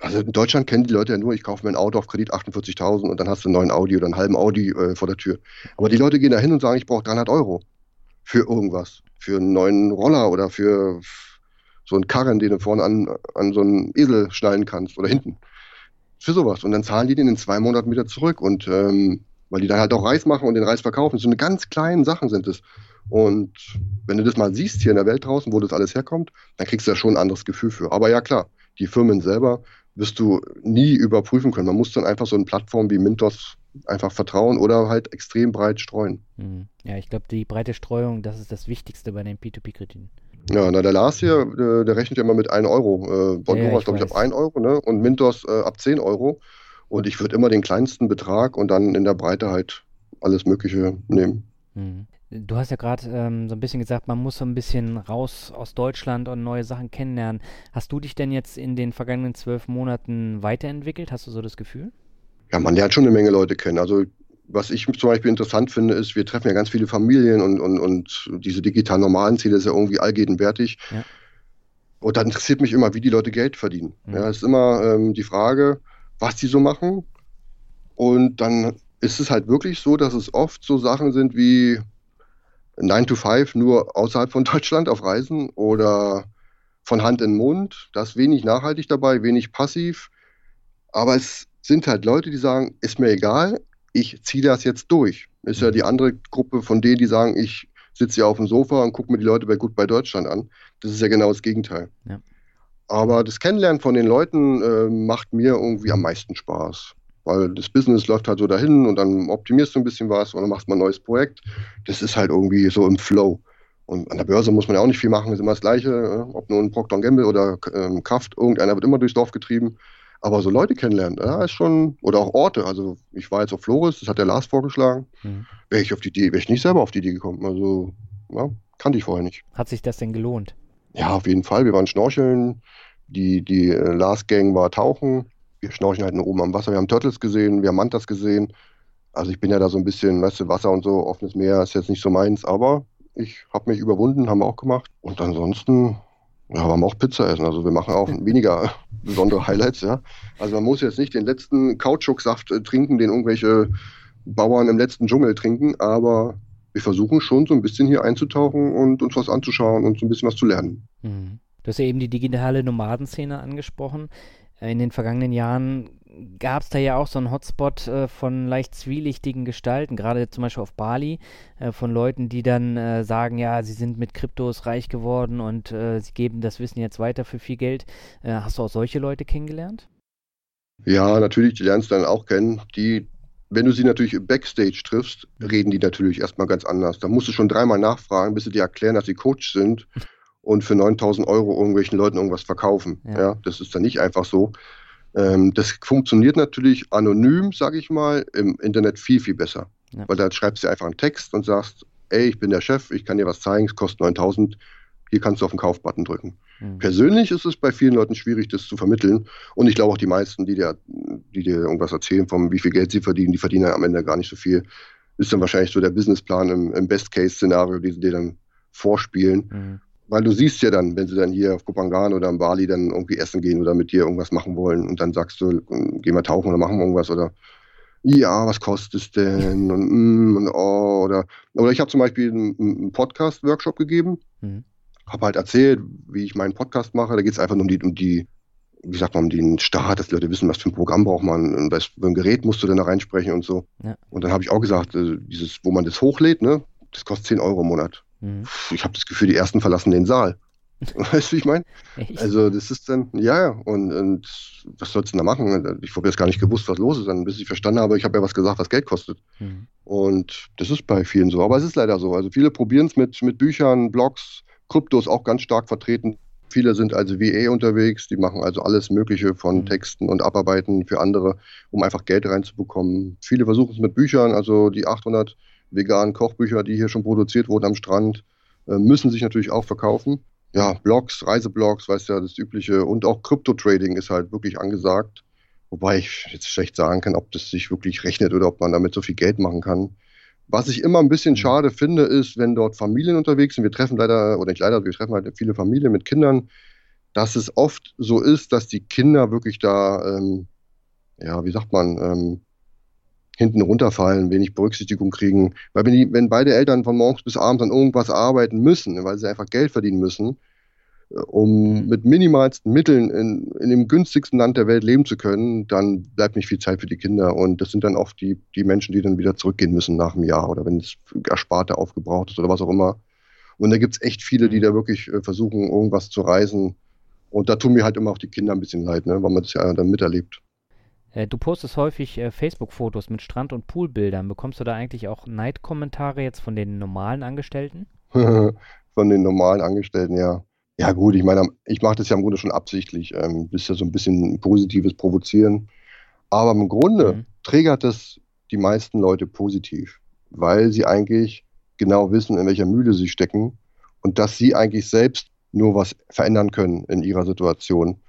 also in Deutschland kennen die Leute ja nur, ich kaufe mir ein Auto auf Kredit 48.000 und dann hast du einen neuen Audi oder einen halben Audi äh, vor der Tür. Aber die Leute gehen da hin und sagen, ich brauche 300 Euro für irgendwas. Für einen neuen Roller oder für so einen Karren, den du vorne an, an so einen Esel schneiden kannst oder hinten. Für sowas. Und dann zahlen die den in zwei Monaten wieder zurück. Und ähm, weil die dann halt auch Reis machen und den Reis verkaufen. So eine ganz kleinen Sachen sind es. Und wenn du das mal siehst hier in der Welt draußen, wo das alles herkommt, dann kriegst du da schon ein anderes Gefühl für. Aber ja klar, die Firmen selber wirst du nie überprüfen können. Man muss dann einfach so eine Plattform wie Mintos einfach vertrauen oder halt extrem breit streuen. Hm. Ja, ich glaube, die breite Streuung, das ist das Wichtigste bei den P2P-Krediten. Ja, na, der Lars hier, der, der, rechnet ja immer mit 1 Euro. Äh, Bondora ja, ist, glaube ich, ab 1 Euro, ne? Und Mintos äh, ab 10 Euro. Und ich würde immer den kleinsten Betrag und dann in der Breite halt alles Mögliche nehmen. Du hast ja gerade ähm, so ein bisschen gesagt, man muss so ein bisschen raus aus Deutschland und neue Sachen kennenlernen. Hast du dich denn jetzt in den vergangenen zwölf Monaten weiterentwickelt? Hast du so das Gefühl? Ja, man lernt schon eine Menge Leute kennen. Also was ich zum Beispiel interessant finde, ist, wir treffen ja ganz viele Familien und, und, und diese digitalen normalen Ziele ist ja irgendwie allgegenwärtig. Ja. Und dann interessiert mich immer, wie die Leute Geld verdienen. Mhm. Ja, es ist immer ähm, die Frage, was die so machen. Und dann ist es halt wirklich so, dass es oft so Sachen sind wie 9 to 5 nur außerhalb von Deutschland auf Reisen oder von Hand in Mund. Da ist wenig nachhaltig dabei, wenig passiv. Aber es sind halt Leute, die sagen, ist mir egal, ich ziehe das jetzt durch. Ist ja die mhm. andere Gruppe von denen, die sagen, ich sitze hier auf dem Sofa und gucke mir die Leute bei Gut bei Deutschland an. Das ist ja genau das Gegenteil. Ja. Aber das Kennenlernen von den Leuten äh, macht mir irgendwie am meisten Spaß weil das Business läuft halt so dahin und dann optimierst du ein bisschen was oder machst mal ein neues Projekt. Das ist halt irgendwie so im Flow. Und an der Börse muss man ja auch nicht viel machen, ist immer das Gleiche, äh, ob nun Procter Gamble oder ähm, Kraft, irgendeiner wird immer durchs Dorf getrieben. Aber so Leute kennenlernen, ja, ist schon, oder auch Orte. Also ich war jetzt auf Flores, das hat der Lars vorgeschlagen. Mhm. Wäre ich auf die Idee, wäre ich nicht selber auf die Idee gekommen. Also, ja, kannte ich vorher nicht. Hat sich das denn gelohnt? Ja, auf jeden Fall. Wir waren schnorcheln, die, die äh, Lars Gang war tauchen wir schnorcheln halt nur oben am Wasser. Wir haben Turtles gesehen, wir haben Mantas gesehen. Also ich bin ja da so ein bisschen, weißt du, Wasser und so, offenes Meer ist jetzt nicht so meins, aber ich habe mich überwunden, haben wir auch gemacht. Und ansonsten ja, wir auch Pizza essen. Also wir machen auch weniger besondere Highlights, ja. Also man muss jetzt nicht den letzten Kautschuksaft äh, trinken, den irgendwelche Bauern im letzten Dschungel trinken, aber wir versuchen schon so ein bisschen hier einzutauchen und uns was anzuschauen und so ein bisschen was zu lernen. Mhm. Du hast ja eben die digitale Nomadenszene angesprochen. In den vergangenen Jahren gab es da ja auch so einen Hotspot äh, von leicht zwielichtigen Gestalten, gerade zum Beispiel auf Bali, äh, von Leuten, die dann äh, sagen, ja, sie sind mit Kryptos reich geworden und äh, sie geben das Wissen jetzt weiter für viel Geld. Äh, hast du auch solche Leute kennengelernt? Ja, natürlich, die lernst du dann auch kennen. Die, wenn du sie natürlich Backstage triffst, reden die natürlich erstmal ganz anders. Da musst du schon dreimal nachfragen, bis sie dir erklären, dass sie Coach sind und für 9000 Euro irgendwelchen Leuten irgendwas verkaufen. Ja. ja das ist dann nicht einfach so. Ähm, das funktioniert natürlich anonym, sage ich mal, im Internet viel, viel besser. Ja. Weil da schreibst du einfach einen Text und sagst, ey, ich bin der Chef, ich kann dir was zeigen, es kostet 9000, hier kannst du auf den Kaufbutton drücken. Mhm. Persönlich ist es bei vielen Leuten schwierig, das zu vermitteln. Und ich glaube auch die meisten, die dir, die dir irgendwas erzählen, von wie viel Geld sie verdienen, die verdienen am Ende gar nicht so viel. Ist dann wahrscheinlich so der Businessplan im, im Best-Case-Szenario, die sie dir dann vorspielen. Mhm. Weil du siehst ja dann, wenn sie dann hier auf Kupangan oder in Bali dann irgendwie essen gehen oder mit dir irgendwas machen wollen und dann sagst du, gehen wir tauchen oder machen wir irgendwas oder ja, was kostet es denn? und, mm, und oh, oder, oder ich habe zum Beispiel einen, einen Podcast-Workshop gegeben, mhm. habe halt erzählt, wie ich meinen Podcast mache. Da geht es einfach nur um die, um die, wie sagt man, um den Start, dass die Leute wissen, was für ein Programm braucht man, und was für ein Gerät musst du denn da reinsprechen und so. Ja. Und dann habe ich auch gesagt, äh, dieses, wo man das hochlädt, ne, das kostet 10 Euro im Monat. Mhm. Ich habe das Gefühl, die ersten verlassen den Saal. Weißt du, wie ich meine? Also, das ist dann, ja, ja, und, und was sollst du denn da machen? Ich habe jetzt gar nicht gewusst, was los ist, dann, bis ich verstanden habe, ich habe ja was gesagt, was Geld kostet. Mhm. Und das ist bei vielen so, aber es ist leider so. Also, viele probieren es mit, mit Büchern, Blogs, Krypto ist auch ganz stark vertreten. Viele sind also VA unterwegs, die machen also alles Mögliche von mhm. Texten und Abarbeiten für andere, um einfach Geld reinzubekommen. Viele versuchen es mit Büchern, also die 800 veganen Kochbücher, die hier schon produziert wurden am Strand, äh, müssen sich natürlich auch verkaufen ja, Blogs, Reiseblogs, weißt ja, das Übliche. Und auch Krypto-Trading ist halt wirklich angesagt. Wobei ich jetzt schlecht sagen kann, ob das sich wirklich rechnet oder ob man damit so viel Geld machen kann. Was ich immer ein bisschen schade finde, ist, wenn dort Familien unterwegs sind. Wir treffen leider, oder nicht leider, wir treffen halt viele Familien mit Kindern, dass es oft so ist, dass die Kinder wirklich da, ähm, ja, wie sagt man, ähm, hinten runterfallen, wenig Berücksichtigung kriegen. Weil wenn, die, wenn beide Eltern von morgens bis abends an irgendwas arbeiten müssen, weil sie einfach Geld verdienen müssen, äh, um mhm. mit minimalsten Mitteln in, in dem günstigsten Land der Welt leben zu können, dann bleibt nicht viel Zeit für die Kinder. Und das sind dann oft die, die Menschen, die dann wieder zurückgehen müssen nach einem Jahr oder wenn das Ersparte aufgebraucht ist oder was auch immer. Und da gibt es echt viele, die mhm. da wirklich äh, versuchen, irgendwas zu reisen. Und da tun mir halt immer auch die Kinder ein bisschen leid, ne, weil man das ja dann miterlebt. Äh, du postest häufig äh, Facebook-Fotos mit Strand- und Poolbildern. Bekommst du da eigentlich auch Neidkommentare jetzt von den normalen Angestellten? von den normalen Angestellten, ja. Ja, gut, ich meine, ich mache das ja im Grunde schon absichtlich. Ähm, das ist ja so ein bisschen positives Provozieren. Aber im Grunde mhm. triggert das die meisten Leute positiv, weil sie eigentlich genau wissen, in welcher Mühle sie stecken und dass sie eigentlich selbst nur was verändern können in ihrer Situation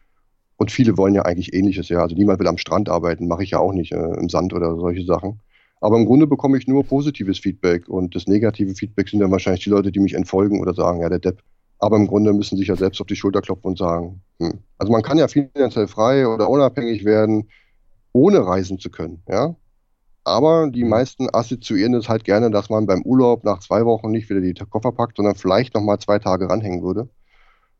und viele wollen ja eigentlich ähnliches, ja. Also niemand will am Strand arbeiten, mache ich ja auch nicht, äh, im Sand oder solche Sachen. Aber im Grunde bekomme ich nur positives Feedback und das negative Feedback sind dann wahrscheinlich die Leute, die mich entfolgen oder sagen, ja, der Depp. Aber im Grunde müssen sich ja selbst auf die Schulter klopfen und sagen, hm. also man kann ja finanziell frei oder unabhängig werden, ohne reisen zu können, ja. Aber die meisten assoziieren es halt gerne, dass man beim Urlaub nach zwei Wochen nicht wieder die Koffer packt, sondern vielleicht nochmal zwei Tage ranhängen würde.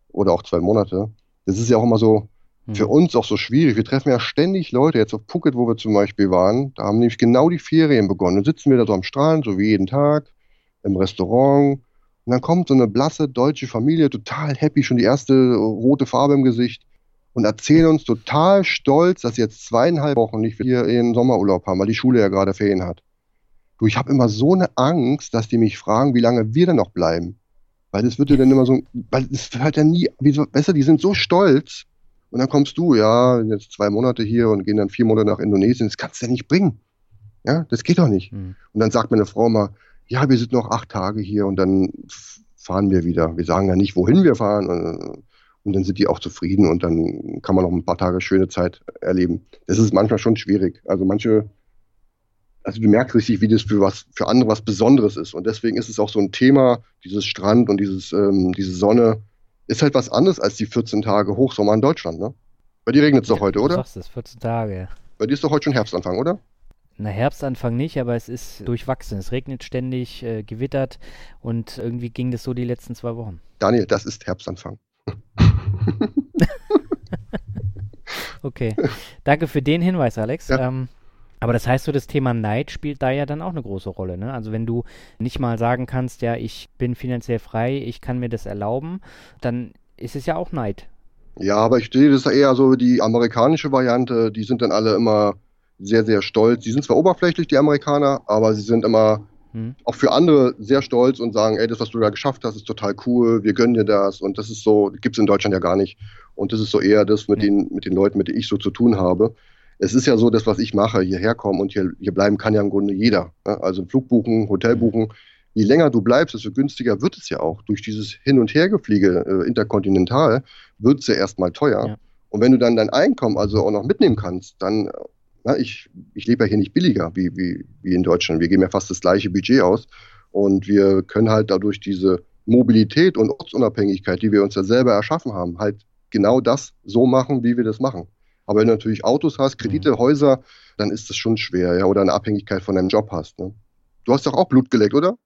Oder auch zwei Monate. Das ist ja auch immer so, für mhm. uns auch so schwierig. Wir treffen ja ständig Leute, jetzt auf Phuket, wo wir zum Beispiel waren, da haben nämlich genau die Ferien begonnen. Dann sitzen wir da so am Strand, so wie jeden Tag, im Restaurant. Und dann kommt so eine blasse deutsche Familie, total happy, schon die erste rote Farbe im Gesicht und erzählen uns total stolz, dass sie jetzt zweieinhalb Wochen nicht hier ihren Sommerurlaub haben, weil die Schule ja gerade Ferien hat. Du, ich habe immer so eine Angst, dass die mich fragen, wie lange wir denn noch bleiben. Weil das wird ja dann immer so, weil es hört ja nie, wie weißt du, die sind so stolz, und dann kommst du, ja, jetzt zwei Monate hier und gehen dann vier Monate nach Indonesien. Das kannst du ja nicht bringen. Ja, das geht doch nicht. Mhm. Und dann sagt meine Frau mal, ja, wir sind noch acht Tage hier und dann fahren wir wieder. Wir sagen ja nicht, wohin wir fahren. Und, und dann sind die auch zufrieden und dann kann man noch ein paar Tage schöne Zeit erleben. Das ist manchmal schon schwierig. Also manche, also du merkst richtig, wie das für was, für andere was Besonderes ist. Und deswegen ist es auch so ein Thema, dieses Strand und dieses, ähm, diese Sonne ist halt was anderes als die 14 Tage Hochsommer in Deutschland, ne? Bei dir regnet es doch heute, oder? Du sagst es, 14 Tage. Bei dir ist doch heute schon Herbstanfang, oder? Na, Herbstanfang nicht, aber es ist durchwachsen. Es regnet ständig, äh, gewittert und irgendwie ging das so die letzten zwei Wochen. Daniel, das ist Herbstanfang. okay. Danke für den Hinweis, Alex. Ja. Ähm, aber das heißt so, das Thema Neid spielt da ja dann auch eine große Rolle. Ne? Also wenn du nicht mal sagen kannst, ja, ich bin finanziell frei, ich kann mir das erlauben, dann ist es ja auch Neid. Ja, aber ich sehe das eher so die amerikanische Variante, die sind dann alle immer sehr, sehr stolz. Die sind zwar oberflächlich, die Amerikaner, aber sie sind immer hm. auch für andere sehr stolz und sagen, ey, das, was du da geschafft hast, ist total cool, wir gönnen dir das. Und das ist so, gibt es in Deutschland ja gar nicht. Und das ist so eher das mit, hm. den, mit den Leuten, mit denen ich so zu tun habe es ist ja so, dass was ich mache, hierher kommen und hier, hier bleiben kann ja im Grunde jeder. Ne? Also ein Flug buchen, Hotel buchen. Je länger du bleibst, desto günstiger wird es ja auch. Durch dieses Hin- und Hergefliege äh, interkontinental wird es ja erstmal teuer. Ja. Und wenn du dann dein Einkommen also auch noch mitnehmen kannst, dann, na, ich, ich lebe ja hier nicht billiger wie, wie, wie in Deutschland. Wir geben ja fast das gleiche Budget aus. Und wir können halt dadurch diese Mobilität und Ortsunabhängigkeit, die wir uns ja selber erschaffen haben, halt genau das so machen, wie wir das machen. Aber wenn du natürlich Autos hast, Kredite, mhm. Häuser, dann ist das schon schwer, ja, oder eine Abhängigkeit von deinem Job hast. Ne? Du hast doch auch Blut geleckt, oder?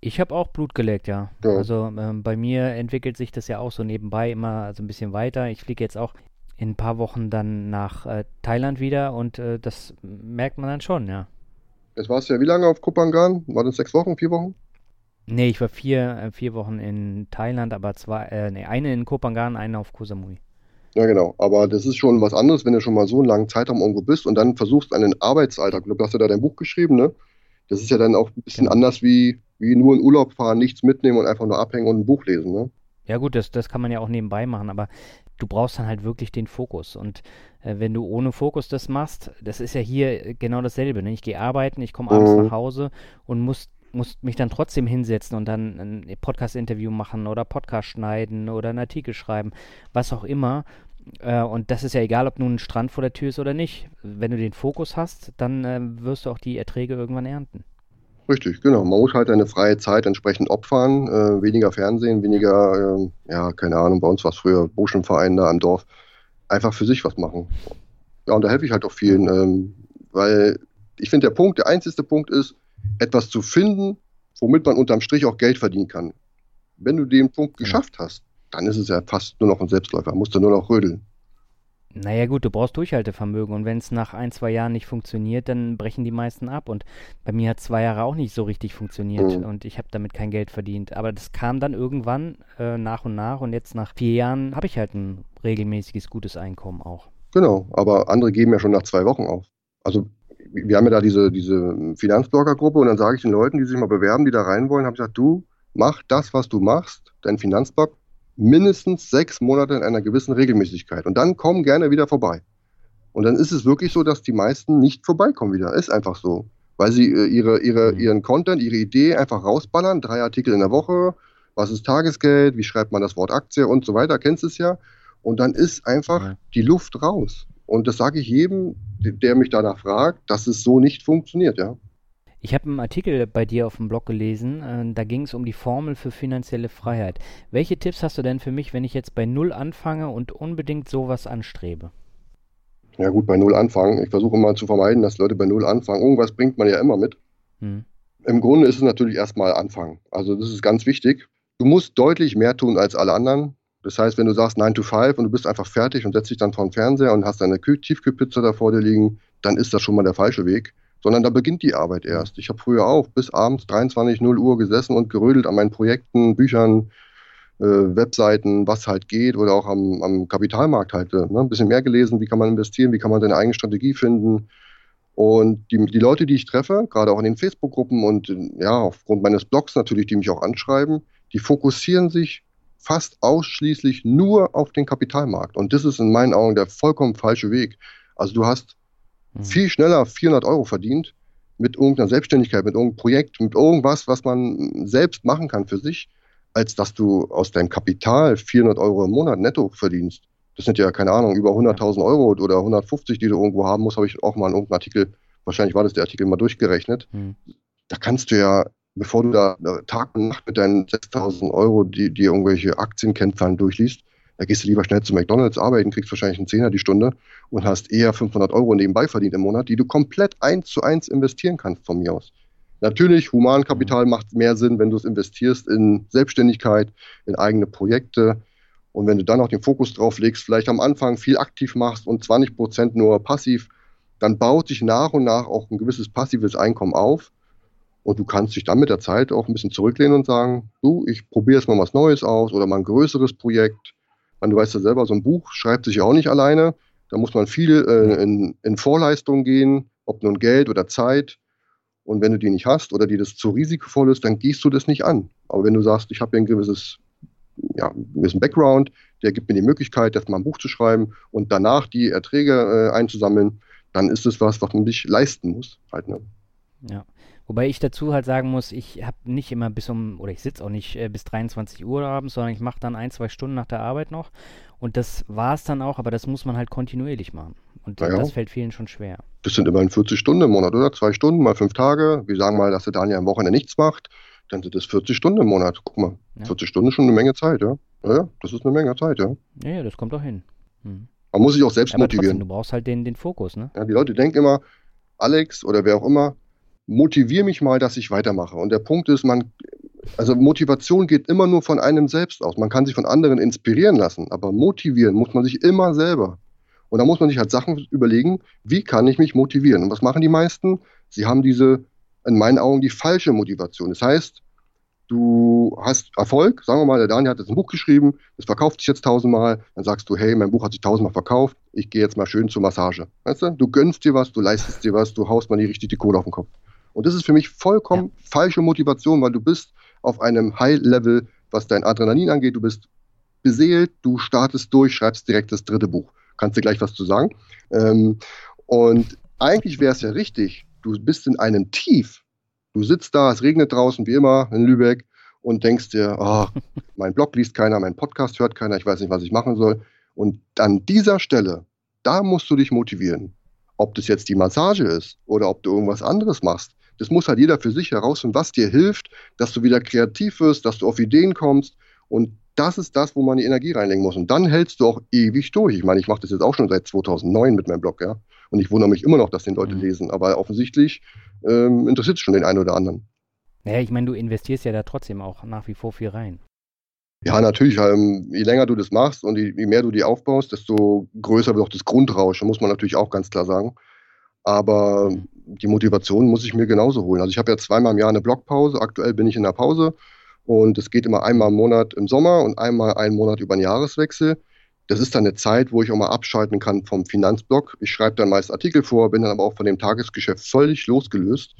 Ich habe auch Blut geleckt, ja. ja. Also ähm, bei mir entwickelt sich das ja auch so nebenbei immer so ein bisschen weiter. Ich fliege jetzt auch in ein paar Wochen dann nach äh, Thailand wieder und äh, das merkt man dann schon, ja. Jetzt warst du ja wie lange auf Kupangan? War das sechs Wochen, vier Wochen? Nee, ich war vier, äh, vier Wochen in Thailand, aber zwei, äh, nee, eine in Kopangan, eine auf Koh Samui. Ja, genau. Aber das ist schon was anderes, wenn du schon mal so einen langen Zeitraum irgendwo bist und dann versuchst, einen Arbeitsalltag, du hast ja da dein Buch geschrieben, ne? Das ist ja dann auch ein bisschen genau. anders wie, wie nur in Urlaub fahren, nichts mitnehmen und einfach nur abhängen und ein Buch lesen, ne? Ja, gut, das, das kann man ja auch nebenbei machen, aber du brauchst dann halt wirklich den Fokus. Und äh, wenn du ohne Fokus das machst, das ist ja hier genau dasselbe. Ne? Ich gehe arbeiten, ich komme abends mhm. nach Hause und muss muss mich dann trotzdem hinsetzen und dann ein Podcast-Interview machen oder Podcast schneiden oder einen Artikel schreiben, was auch immer. Äh, und das ist ja egal, ob nun ein Strand vor der Tür ist oder nicht. Wenn du den Fokus hast, dann äh, wirst du auch die Erträge irgendwann ernten. Richtig, genau. Man muss halt eine freie Zeit entsprechend opfern. Äh, weniger Fernsehen, weniger, äh, ja, keine Ahnung, bei uns war es früher Burschenverein da am Dorf. Einfach für sich was machen. Ja, und da helfe ich halt auch vielen, ähm, weil ich finde, der Punkt, der einzige Punkt ist, etwas zu finden, womit man unterm Strich auch Geld verdienen kann. Wenn du den Punkt genau. geschafft hast, dann ist es ja fast nur noch ein Selbstläufer, musst du nur noch rödeln. Naja gut, du brauchst Durchhaltevermögen und wenn es nach ein, zwei Jahren nicht funktioniert, dann brechen die meisten ab. Und bei mir hat zwei Jahre auch nicht so richtig funktioniert mhm. und ich habe damit kein Geld verdient. Aber das kam dann irgendwann äh, nach und nach und jetzt nach vier Jahren habe ich halt ein regelmäßiges, gutes Einkommen auch. Genau, aber andere geben ja schon nach zwei Wochen auf. Also wir haben ja da diese, diese Finanzblogger-Gruppe und dann sage ich den Leuten, die sich mal bewerben, die da rein wollen, habe ich gesagt, du mach das, was du machst, dein Finanzblog, mindestens sechs Monate in einer gewissen Regelmäßigkeit. Und dann komm gerne wieder vorbei. Und dann ist es wirklich so, dass die meisten nicht vorbeikommen wieder. Ist einfach so. Weil sie äh, ihre, ihre, mhm. ihren Content, ihre Idee einfach rausballern. Drei Artikel in der Woche. Was ist Tagesgeld? Wie schreibt man das Wort Aktie und so weiter? Kennst du es ja? Und dann ist einfach ja. die Luft raus. Und das sage ich jedem, der mich danach fragt, dass es so nicht funktioniert, ja. Ich habe einen Artikel bei dir auf dem Blog gelesen, äh, da ging es um die Formel für finanzielle Freiheit. Welche Tipps hast du denn für mich, wenn ich jetzt bei Null anfange und unbedingt sowas anstrebe? Ja gut, bei Null anfangen. Ich versuche immer zu vermeiden, dass Leute bei Null anfangen. Irgendwas bringt man ja immer mit. Hm. Im Grunde ist es natürlich erstmal anfangen. Also das ist ganz wichtig. Du musst deutlich mehr tun als alle anderen. Das heißt, wenn du sagst 9 to 5 und du bist einfach fertig und setzt dich dann vor den Fernseher und hast deine Tiefkühlpizza da vor dir liegen, dann ist das schon mal der falsche Weg. Sondern da beginnt die Arbeit erst. Ich habe früher auch bis abends 23, 0 Uhr gesessen und gerödelt an meinen Projekten, Büchern, äh, Webseiten, was halt geht oder auch am, am Kapitalmarkt halt. Äh, ne? Ein bisschen mehr gelesen, wie kann man investieren, wie kann man seine eigene Strategie finden. Und die, die Leute, die ich treffe, gerade auch in den Facebook-Gruppen und ja, aufgrund meines Blogs natürlich, die mich auch anschreiben, die fokussieren sich fast ausschließlich nur auf den Kapitalmarkt. Und das ist in meinen Augen der vollkommen falsche Weg. Also du hast mhm. viel schneller 400 Euro verdient mit irgendeiner Selbstständigkeit, mit irgendeinem Projekt, mit irgendwas, was man selbst machen kann für sich, als dass du aus deinem Kapital 400 Euro im Monat netto verdienst. Das sind ja, keine Ahnung, über 100.000 Euro oder 150, die du irgendwo haben musst, habe ich auch mal in irgendeinem Artikel, wahrscheinlich war das der Artikel mal durchgerechnet. Mhm. Da kannst du ja bevor du da Tag und Nacht mit deinen 6000 Euro, die dir irgendwelche Aktienkennzahlen durchliest, da gehst du lieber schnell zu McDonalds arbeiten, kriegst wahrscheinlich einen Zehner die Stunde und hast eher 500 Euro nebenbei verdient im Monat, die du komplett eins zu eins investieren kannst von mir aus. Natürlich, Humankapital macht mehr Sinn, wenn du es investierst in Selbstständigkeit, in eigene Projekte. Und wenn du dann auch den Fokus drauf legst, vielleicht am Anfang viel aktiv machst und 20 Prozent nur passiv, dann baut sich nach und nach auch ein gewisses passives Einkommen auf. Und du kannst dich dann mit der Zeit auch ein bisschen zurücklehnen und sagen, du, ich probiere jetzt mal was Neues aus oder mal ein größeres Projekt. Man, du weißt ja selber, so ein Buch schreibt sich ja auch nicht alleine. Da muss man viel äh, in, in Vorleistung gehen, ob nun Geld oder Zeit. Und wenn du die nicht hast oder die das zu risikovoll ist, dann gehst du das nicht an. Aber wenn du sagst, ich habe hier ein gewisses, ja, einen gewissen Background, der gibt mir die Möglichkeit, erstmal ein Buch zu schreiben und danach die Erträge äh, einzusammeln, dann ist es was, was man sich leisten muss. Halt, ne? Ja. Wobei ich dazu halt sagen muss, ich habe nicht immer bis um, oder ich sitze auch nicht äh, bis 23 Uhr abends, sondern ich mache dann ein, zwei Stunden nach der Arbeit noch. Und das war es dann auch, aber das muss man halt kontinuierlich machen. Und ja. das fällt vielen schon schwer. Das sind immerhin 40 Stunden im Monat, oder? Zwei Stunden mal fünf Tage. Wir sagen mal, dass der Daniel am Wochenende nichts macht. Dann sind das 40 Stunden im Monat. Guck mal, ja. 40 Stunden ist schon eine Menge Zeit, ja? Ja, das ist eine Menge Zeit, ja. Ja, ja das kommt auch hin. Hm. Man muss sich auch selbst aber motivieren. Trotzdem, du brauchst halt den, den Fokus, ne? Ja, die Leute denken immer, Alex oder wer auch immer, motivier mich mal, dass ich weitermache. Und der Punkt ist, man, also Motivation geht immer nur von einem selbst aus. Man kann sich von anderen inspirieren lassen, aber motivieren muss man sich immer selber. Und da muss man sich halt Sachen überlegen, wie kann ich mich motivieren? Und was machen die meisten? Sie haben diese, in meinen Augen, die falsche Motivation. Das heißt, du hast Erfolg, sagen wir mal, der Daniel hat jetzt ein Buch geschrieben, das verkauft sich jetzt tausendmal, dann sagst du, hey, mein Buch hat sich tausendmal verkauft, ich gehe jetzt mal schön zur Massage. Weißt du? Du gönnst dir was, du leistest dir was, du haust mal die richtig die Kohle auf den Kopf. Und das ist für mich vollkommen ja. falsche Motivation, weil du bist auf einem High-Level, was dein Adrenalin angeht, du bist beseelt, du startest durch, schreibst direkt das dritte Buch. Kannst du gleich was zu sagen? Ähm, und eigentlich wäre es ja richtig, du bist in einem Tief, Du sitzt da, es regnet draußen wie immer in Lübeck und denkst dir, oh, mein Blog liest keiner, mein Podcast hört keiner, ich weiß nicht, was ich machen soll. Und an dieser Stelle, da musst du dich motivieren. Ob das jetzt die Massage ist oder ob du irgendwas anderes machst, das muss halt jeder für sich herausfinden, was dir hilft, dass du wieder kreativ wirst, dass du auf Ideen kommst. Und das ist das, wo man die Energie reinlegen muss. Und dann hältst du auch ewig durch. Ich meine, ich mache das jetzt auch schon seit 2009 mit meinem Blog, ja. Und ich wundere mich immer noch, dass den Leute mhm. lesen. Aber offensichtlich ähm, interessiert es schon den einen oder anderen. Naja, ich meine, du investierst ja da trotzdem auch nach wie vor viel rein. Ja, natürlich. Ähm, je länger du das machst und je, je, mehr du die aufbaust, desto größer wird auch das Grundrauschen, muss man natürlich auch ganz klar sagen. Aber mhm. Die Motivation muss ich mir genauso holen. Also ich habe ja zweimal im Jahr eine Blogpause. Aktuell bin ich in der Pause und es geht immer einmal im Monat im Sommer und einmal einen Monat über den Jahreswechsel. Das ist dann eine Zeit, wo ich auch mal abschalten kann vom Finanzblock. Ich schreibe dann meist Artikel vor, bin dann aber auch von dem Tagesgeschäft völlig losgelöst.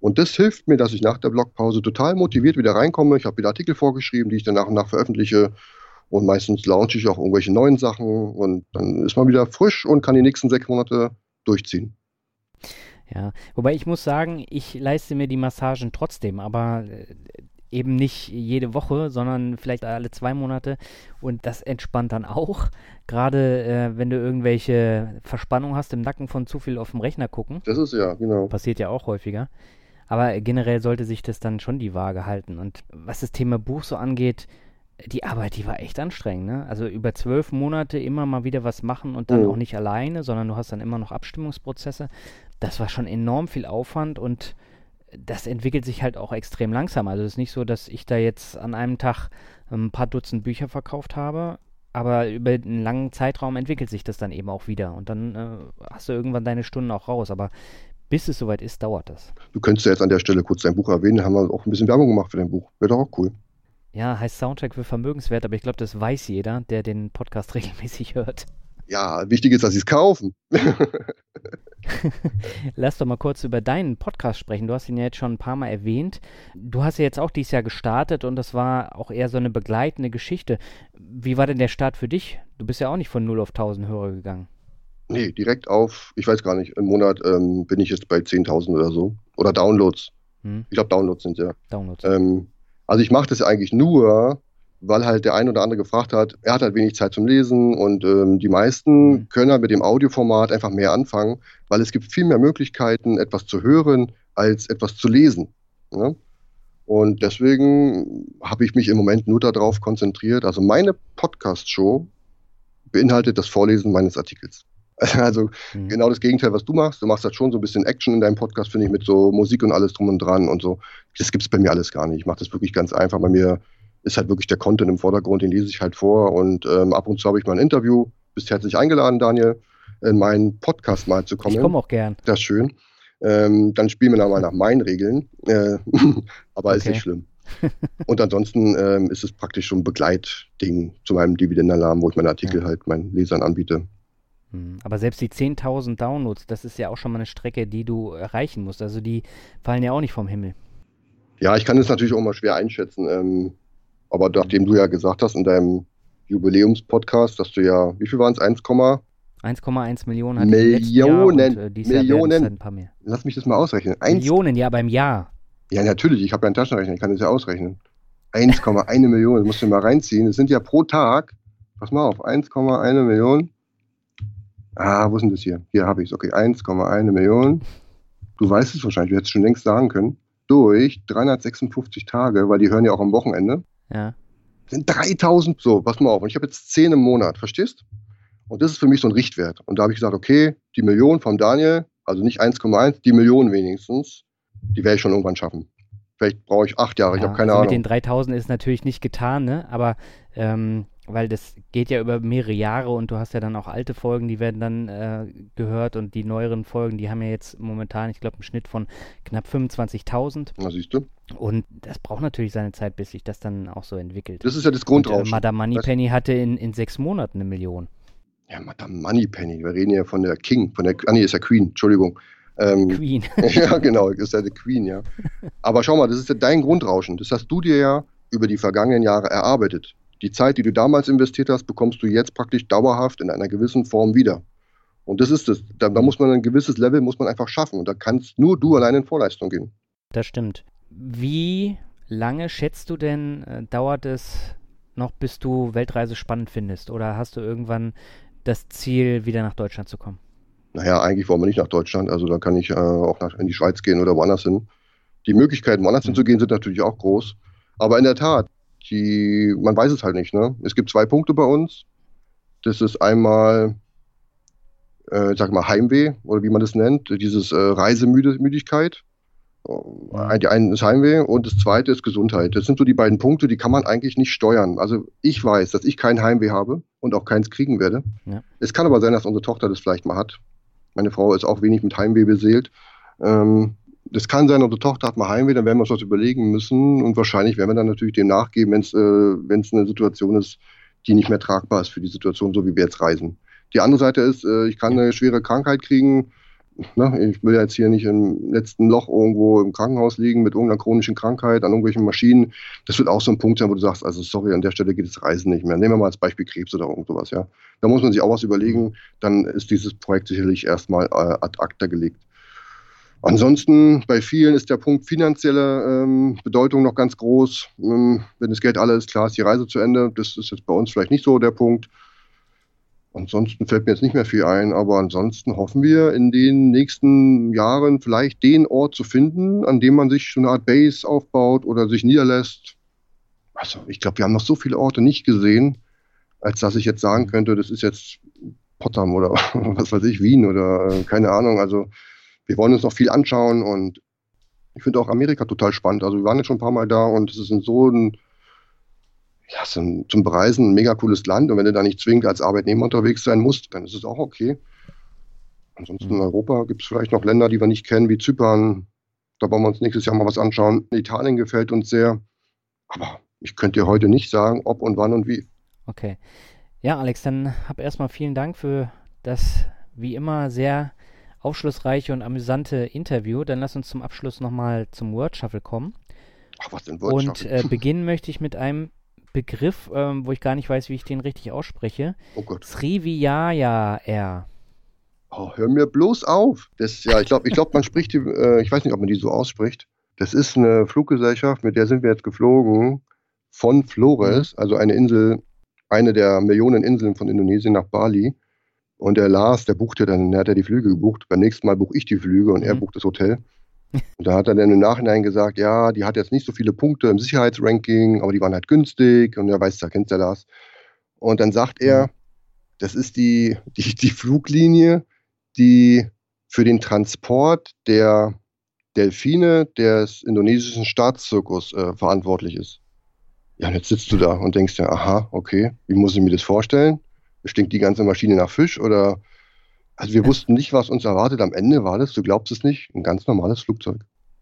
Und das hilft mir, dass ich nach der Blogpause total motiviert wieder reinkomme. Ich habe wieder Artikel vorgeschrieben, die ich dann nach und nach veröffentliche. Und meistens launche ich auch irgendwelche neuen Sachen. Und dann ist man wieder frisch und kann die nächsten sechs Monate durchziehen. Ja, wobei ich muss sagen, ich leiste mir die Massagen trotzdem, aber äh, eben nicht jede Woche, sondern vielleicht alle zwei Monate. Und das entspannt dann auch. Gerade äh, wenn du irgendwelche Verspannung hast im Nacken von zu viel auf dem Rechner gucken. Das ist ja, genau. Passiert ja auch häufiger. Aber generell sollte sich das dann schon die Waage halten. Und was das Thema Buch so angeht, die Arbeit, die war echt anstrengend. Ne? Also über zwölf Monate immer mal wieder was machen und dann oh. auch nicht alleine, sondern du hast dann immer noch Abstimmungsprozesse. Das war schon enorm viel Aufwand und das entwickelt sich halt auch extrem langsam. Also es ist nicht so, dass ich da jetzt an einem Tag ein paar Dutzend Bücher verkauft habe, aber über einen langen Zeitraum entwickelt sich das dann eben auch wieder und dann äh, hast du irgendwann deine Stunden auch raus. Aber bis es soweit ist, dauert das. Du könntest ja jetzt an der Stelle kurz dein Buch erwähnen, haben wir auch ein bisschen Werbung gemacht für dein Buch. Wäre doch auch cool. Ja, heißt Soundtrack für Vermögenswert, aber ich glaube, das weiß jeder, der den Podcast regelmäßig hört. Ja, wichtig ist, dass sie es kaufen. Lass doch mal kurz über deinen Podcast sprechen. Du hast ihn ja jetzt schon ein paar Mal erwähnt. Du hast ja jetzt auch dieses Jahr gestartet und das war auch eher so eine begleitende Geschichte. Wie war denn der Start für dich? Du bist ja auch nicht von 0 auf 1000 Hörer gegangen. Nee, direkt auf, ich weiß gar nicht, im Monat ähm, bin ich jetzt bei 10.000 oder so. Oder Downloads. Hm. Ich glaube, Downloads sind ja. Downloads. Ähm, also ich mache das eigentlich nur, weil halt der ein oder andere gefragt hat, er hat halt wenig Zeit zum Lesen und ähm, die meisten mhm. können halt mit dem Audioformat einfach mehr anfangen, weil es gibt viel mehr Möglichkeiten, etwas zu hören, als etwas zu lesen. Ne? Und deswegen habe ich mich im Moment nur darauf konzentriert. Also meine Podcast-Show beinhaltet das Vorlesen meines Artikels. Also mhm. genau das Gegenteil, was du machst. Du machst halt schon so ein bisschen Action in deinem Podcast, finde ich, mit so Musik und alles drum und dran und so. Das gibt es bei mir alles gar nicht. Ich mache das wirklich ganz einfach. Bei mir ist halt wirklich der Content im Vordergrund, den lese ich halt vor und ähm, ab und zu habe ich mal ein Interview. Bist herzlich eingeladen, Daniel, in meinen Podcast mal zu kommen. Ich komme auch gern. Das ist schön. Ähm, dann spielen wir dann mal nach meinen Regeln, äh, aber okay. ist nicht schlimm. und ansonsten ähm, ist es praktisch so ein Begleitding zu meinem Dividendenalarm, wo ich meine Artikel ja. halt meinen Lesern anbiete. Hm, aber selbst die 10.000 Downloads, das ist ja auch schon mal eine Strecke, die du erreichen musst. Also die fallen ja auch nicht vom Himmel. Ja, ich kann es natürlich auch mal schwer einschätzen. Ähm, aber nachdem du ja gesagt hast in deinem Jubiläumspodcast, dass du ja, wie viel waren es? 1,1 Millionen hat Millionen, und, äh, Millionen. Ein paar mehr. Lass mich das mal ausrechnen. Millionen, ja, beim Jahr. Ja, natürlich. Ich habe ja einen Taschenrechner, ich kann das ja ausrechnen. 1,1 Million, das musst du mal reinziehen. Das sind ja pro Tag, pass mal auf, 1,1 Million. Ah, wo ist denn das hier? Hier habe ich es. Okay, 1,1 Million. Du weißt es wahrscheinlich, du hättest es schon längst sagen können. Durch 356 Tage, weil die hören ja auch am Wochenende. Ja. Sind 3000, so, pass mal auf. Und ich habe jetzt 10 im Monat, verstehst? Und das ist für mich so ein Richtwert. Und da habe ich gesagt, okay, die Million vom Daniel, also nicht 1,1, die Million wenigstens, die werde ich schon irgendwann schaffen. Vielleicht brauche ich acht Jahre, ja, ich habe keine also Ahnung. Mit den 3000 ist natürlich nicht getan, ne? aber ähm, weil das geht ja über mehrere Jahre und du hast ja dann auch alte Folgen, die werden dann äh, gehört und die neueren Folgen, die haben ja jetzt momentan, ich glaube, einen Schnitt von knapp 25.000. Na, siehst du. Und das braucht natürlich seine Zeit, bis sich das dann auch so entwickelt. Das ist ja das Grundrauschen. Und, äh, Madame Moneypenny hatte in, in sechs Monaten eine Million. Ja, Madame Moneypenny, wir reden ja von der King, von der, ah nee, ist ja Queen, Entschuldigung. Ähm, Queen. ja, genau, ist ja die Queen, ja. Aber schau mal, das ist ja dein Grundrauschen. Das hast du dir ja über die vergangenen Jahre erarbeitet. Die Zeit, die du damals investiert hast, bekommst du jetzt praktisch dauerhaft in einer gewissen Form wieder. Und das ist es. Da, da muss man ein gewisses Level muss man einfach schaffen. Und da kannst nur du allein in Vorleistung gehen. Das stimmt. Wie lange schätzt du denn, äh, dauert es noch, bis du Weltreise spannend findest? Oder hast du irgendwann das Ziel, wieder nach Deutschland zu kommen? Naja, eigentlich wollen wir nicht nach Deutschland. Also da kann ich äh, auch nach, in die Schweiz gehen oder woanders hin. Die Möglichkeiten, woanders mhm. hinzugehen, sind natürlich auch groß. Aber in der Tat, die, man weiß es halt nicht. Ne? Es gibt zwei Punkte bei uns. Das ist einmal, äh, sag mal, Heimweh oder wie man das nennt, dieses äh, Reisemüdigkeit. Die eine ist Heimweh und das zweite ist Gesundheit. Das sind so die beiden Punkte, die kann man eigentlich nicht steuern. Also ich weiß, dass ich kein Heimweh habe und auch keins kriegen werde. Ja. Es kann aber sein, dass unsere Tochter das vielleicht mal hat. Meine Frau ist auch wenig mit Heimweh beseelt. Ähm, das kann sein, unsere Tochter hat mal Heimweh, dann werden wir uns was überlegen müssen und wahrscheinlich werden wir dann natürlich dem nachgeben, wenn es äh, eine Situation ist, die nicht mehr tragbar ist für die Situation, so wie wir jetzt reisen. Die andere Seite ist, äh, ich kann eine schwere Krankheit kriegen. Ne? Ich will jetzt hier nicht im letzten Loch irgendwo im Krankenhaus liegen mit irgendeiner chronischen Krankheit an irgendwelchen Maschinen. Das wird auch so ein Punkt sein, wo du sagst, also sorry, an der Stelle geht das Reisen nicht mehr. Nehmen wir mal als Beispiel Krebs oder irgend sowas, ja. Da muss man sich auch was überlegen. Dann ist dieses Projekt sicherlich erstmal äh, ad acta gelegt. Ansonsten bei vielen ist der Punkt finanzielle ähm, Bedeutung noch ganz groß. Ähm, wenn das Geld alle ist, klar ist die Reise zu Ende. Das ist jetzt bei uns vielleicht nicht so der Punkt. Ansonsten fällt mir jetzt nicht mehr viel ein, aber ansonsten hoffen wir in den nächsten Jahren vielleicht den Ort zu finden, an dem man sich so eine Art Base aufbaut oder sich niederlässt. Also ich glaube, wir haben noch so viele Orte nicht gesehen, als dass ich jetzt sagen könnte, das ist jetzt Potsdam oder was weiß ich, Wien oder äh, keine Ahnung. Also wir wollen uns noch viel anschauen und ich finde auch Amerika total spannend. Also wir waren jetzt schon ein paar Mal da und es ist so ein, ja, so ein, zum Bereisen ein mega cooles Land und wenn du da nicht zwingend als Arbeitnehmer unterwegs sein musst, dann ist es auch okay. Ansonsten in mhm. Europa gibt es vielleicht noch Länder, die wir nicht kennen, wie Zypern. Da wollen wir uns nächstes Jahr mal was anschauen. Italien gefällt uns sehr. Aber ich könnte dir heute nicht sagen, ob und wann und wie. Okay. Ja, Alex, dann hab erstmal vielen Dank für das wie immer sehr aufschlussreiche und amüsante Interview. Dann lass uns zum Abschluss nochmal zum Word Shuffle kommen. Ach, was denn Word Und äh, beginnen möchte ich mit einem Begriff, ähm, wo ich gar nicht weiß, wie ich den richtig ausspreche. Oh Gott. Srivijaya R. Oh, hör mir bloß auf. Das, ja, ich glaube, ich glaub, man spricht die, äh, ich weiß nicht, ob man die so ausspricht. Das ist eine Fluggesellschaft, mit der sind wir jetzt geflogen von Flores, mhm. also eine Insel, eine der Millionen Inseln von Indonesien nach Bali. Und der Lars, der buchte dann, der hat ja die Flüge gebucht. Beim nächsten Mal buche ich die Flüge und mhm. er bucht das Hotel. Und da hat er dann im Nachhinein gesagt, ja, die hat jetzt nicht so viele Punkte im Sicherheitsranking, aber die waren halt günstig und er weiß, da kennt der Lars. Und dann sagt er, mhm. das ist die, die, die Fluglinie, die für den Transport der Delfine des indonesischen Staatszirkus äh, verantwortlich ist. Ja, und jetzt sitzt du da und denkst ja, aha, okay, wie muss ich mir das vorstellen? Stinkt die ganze Maschine nach Fisch oder also wir wussten nicht, was uns erwartet. Am Ende war das, du glaubst es nicht, ein ganz normales Flugzeug.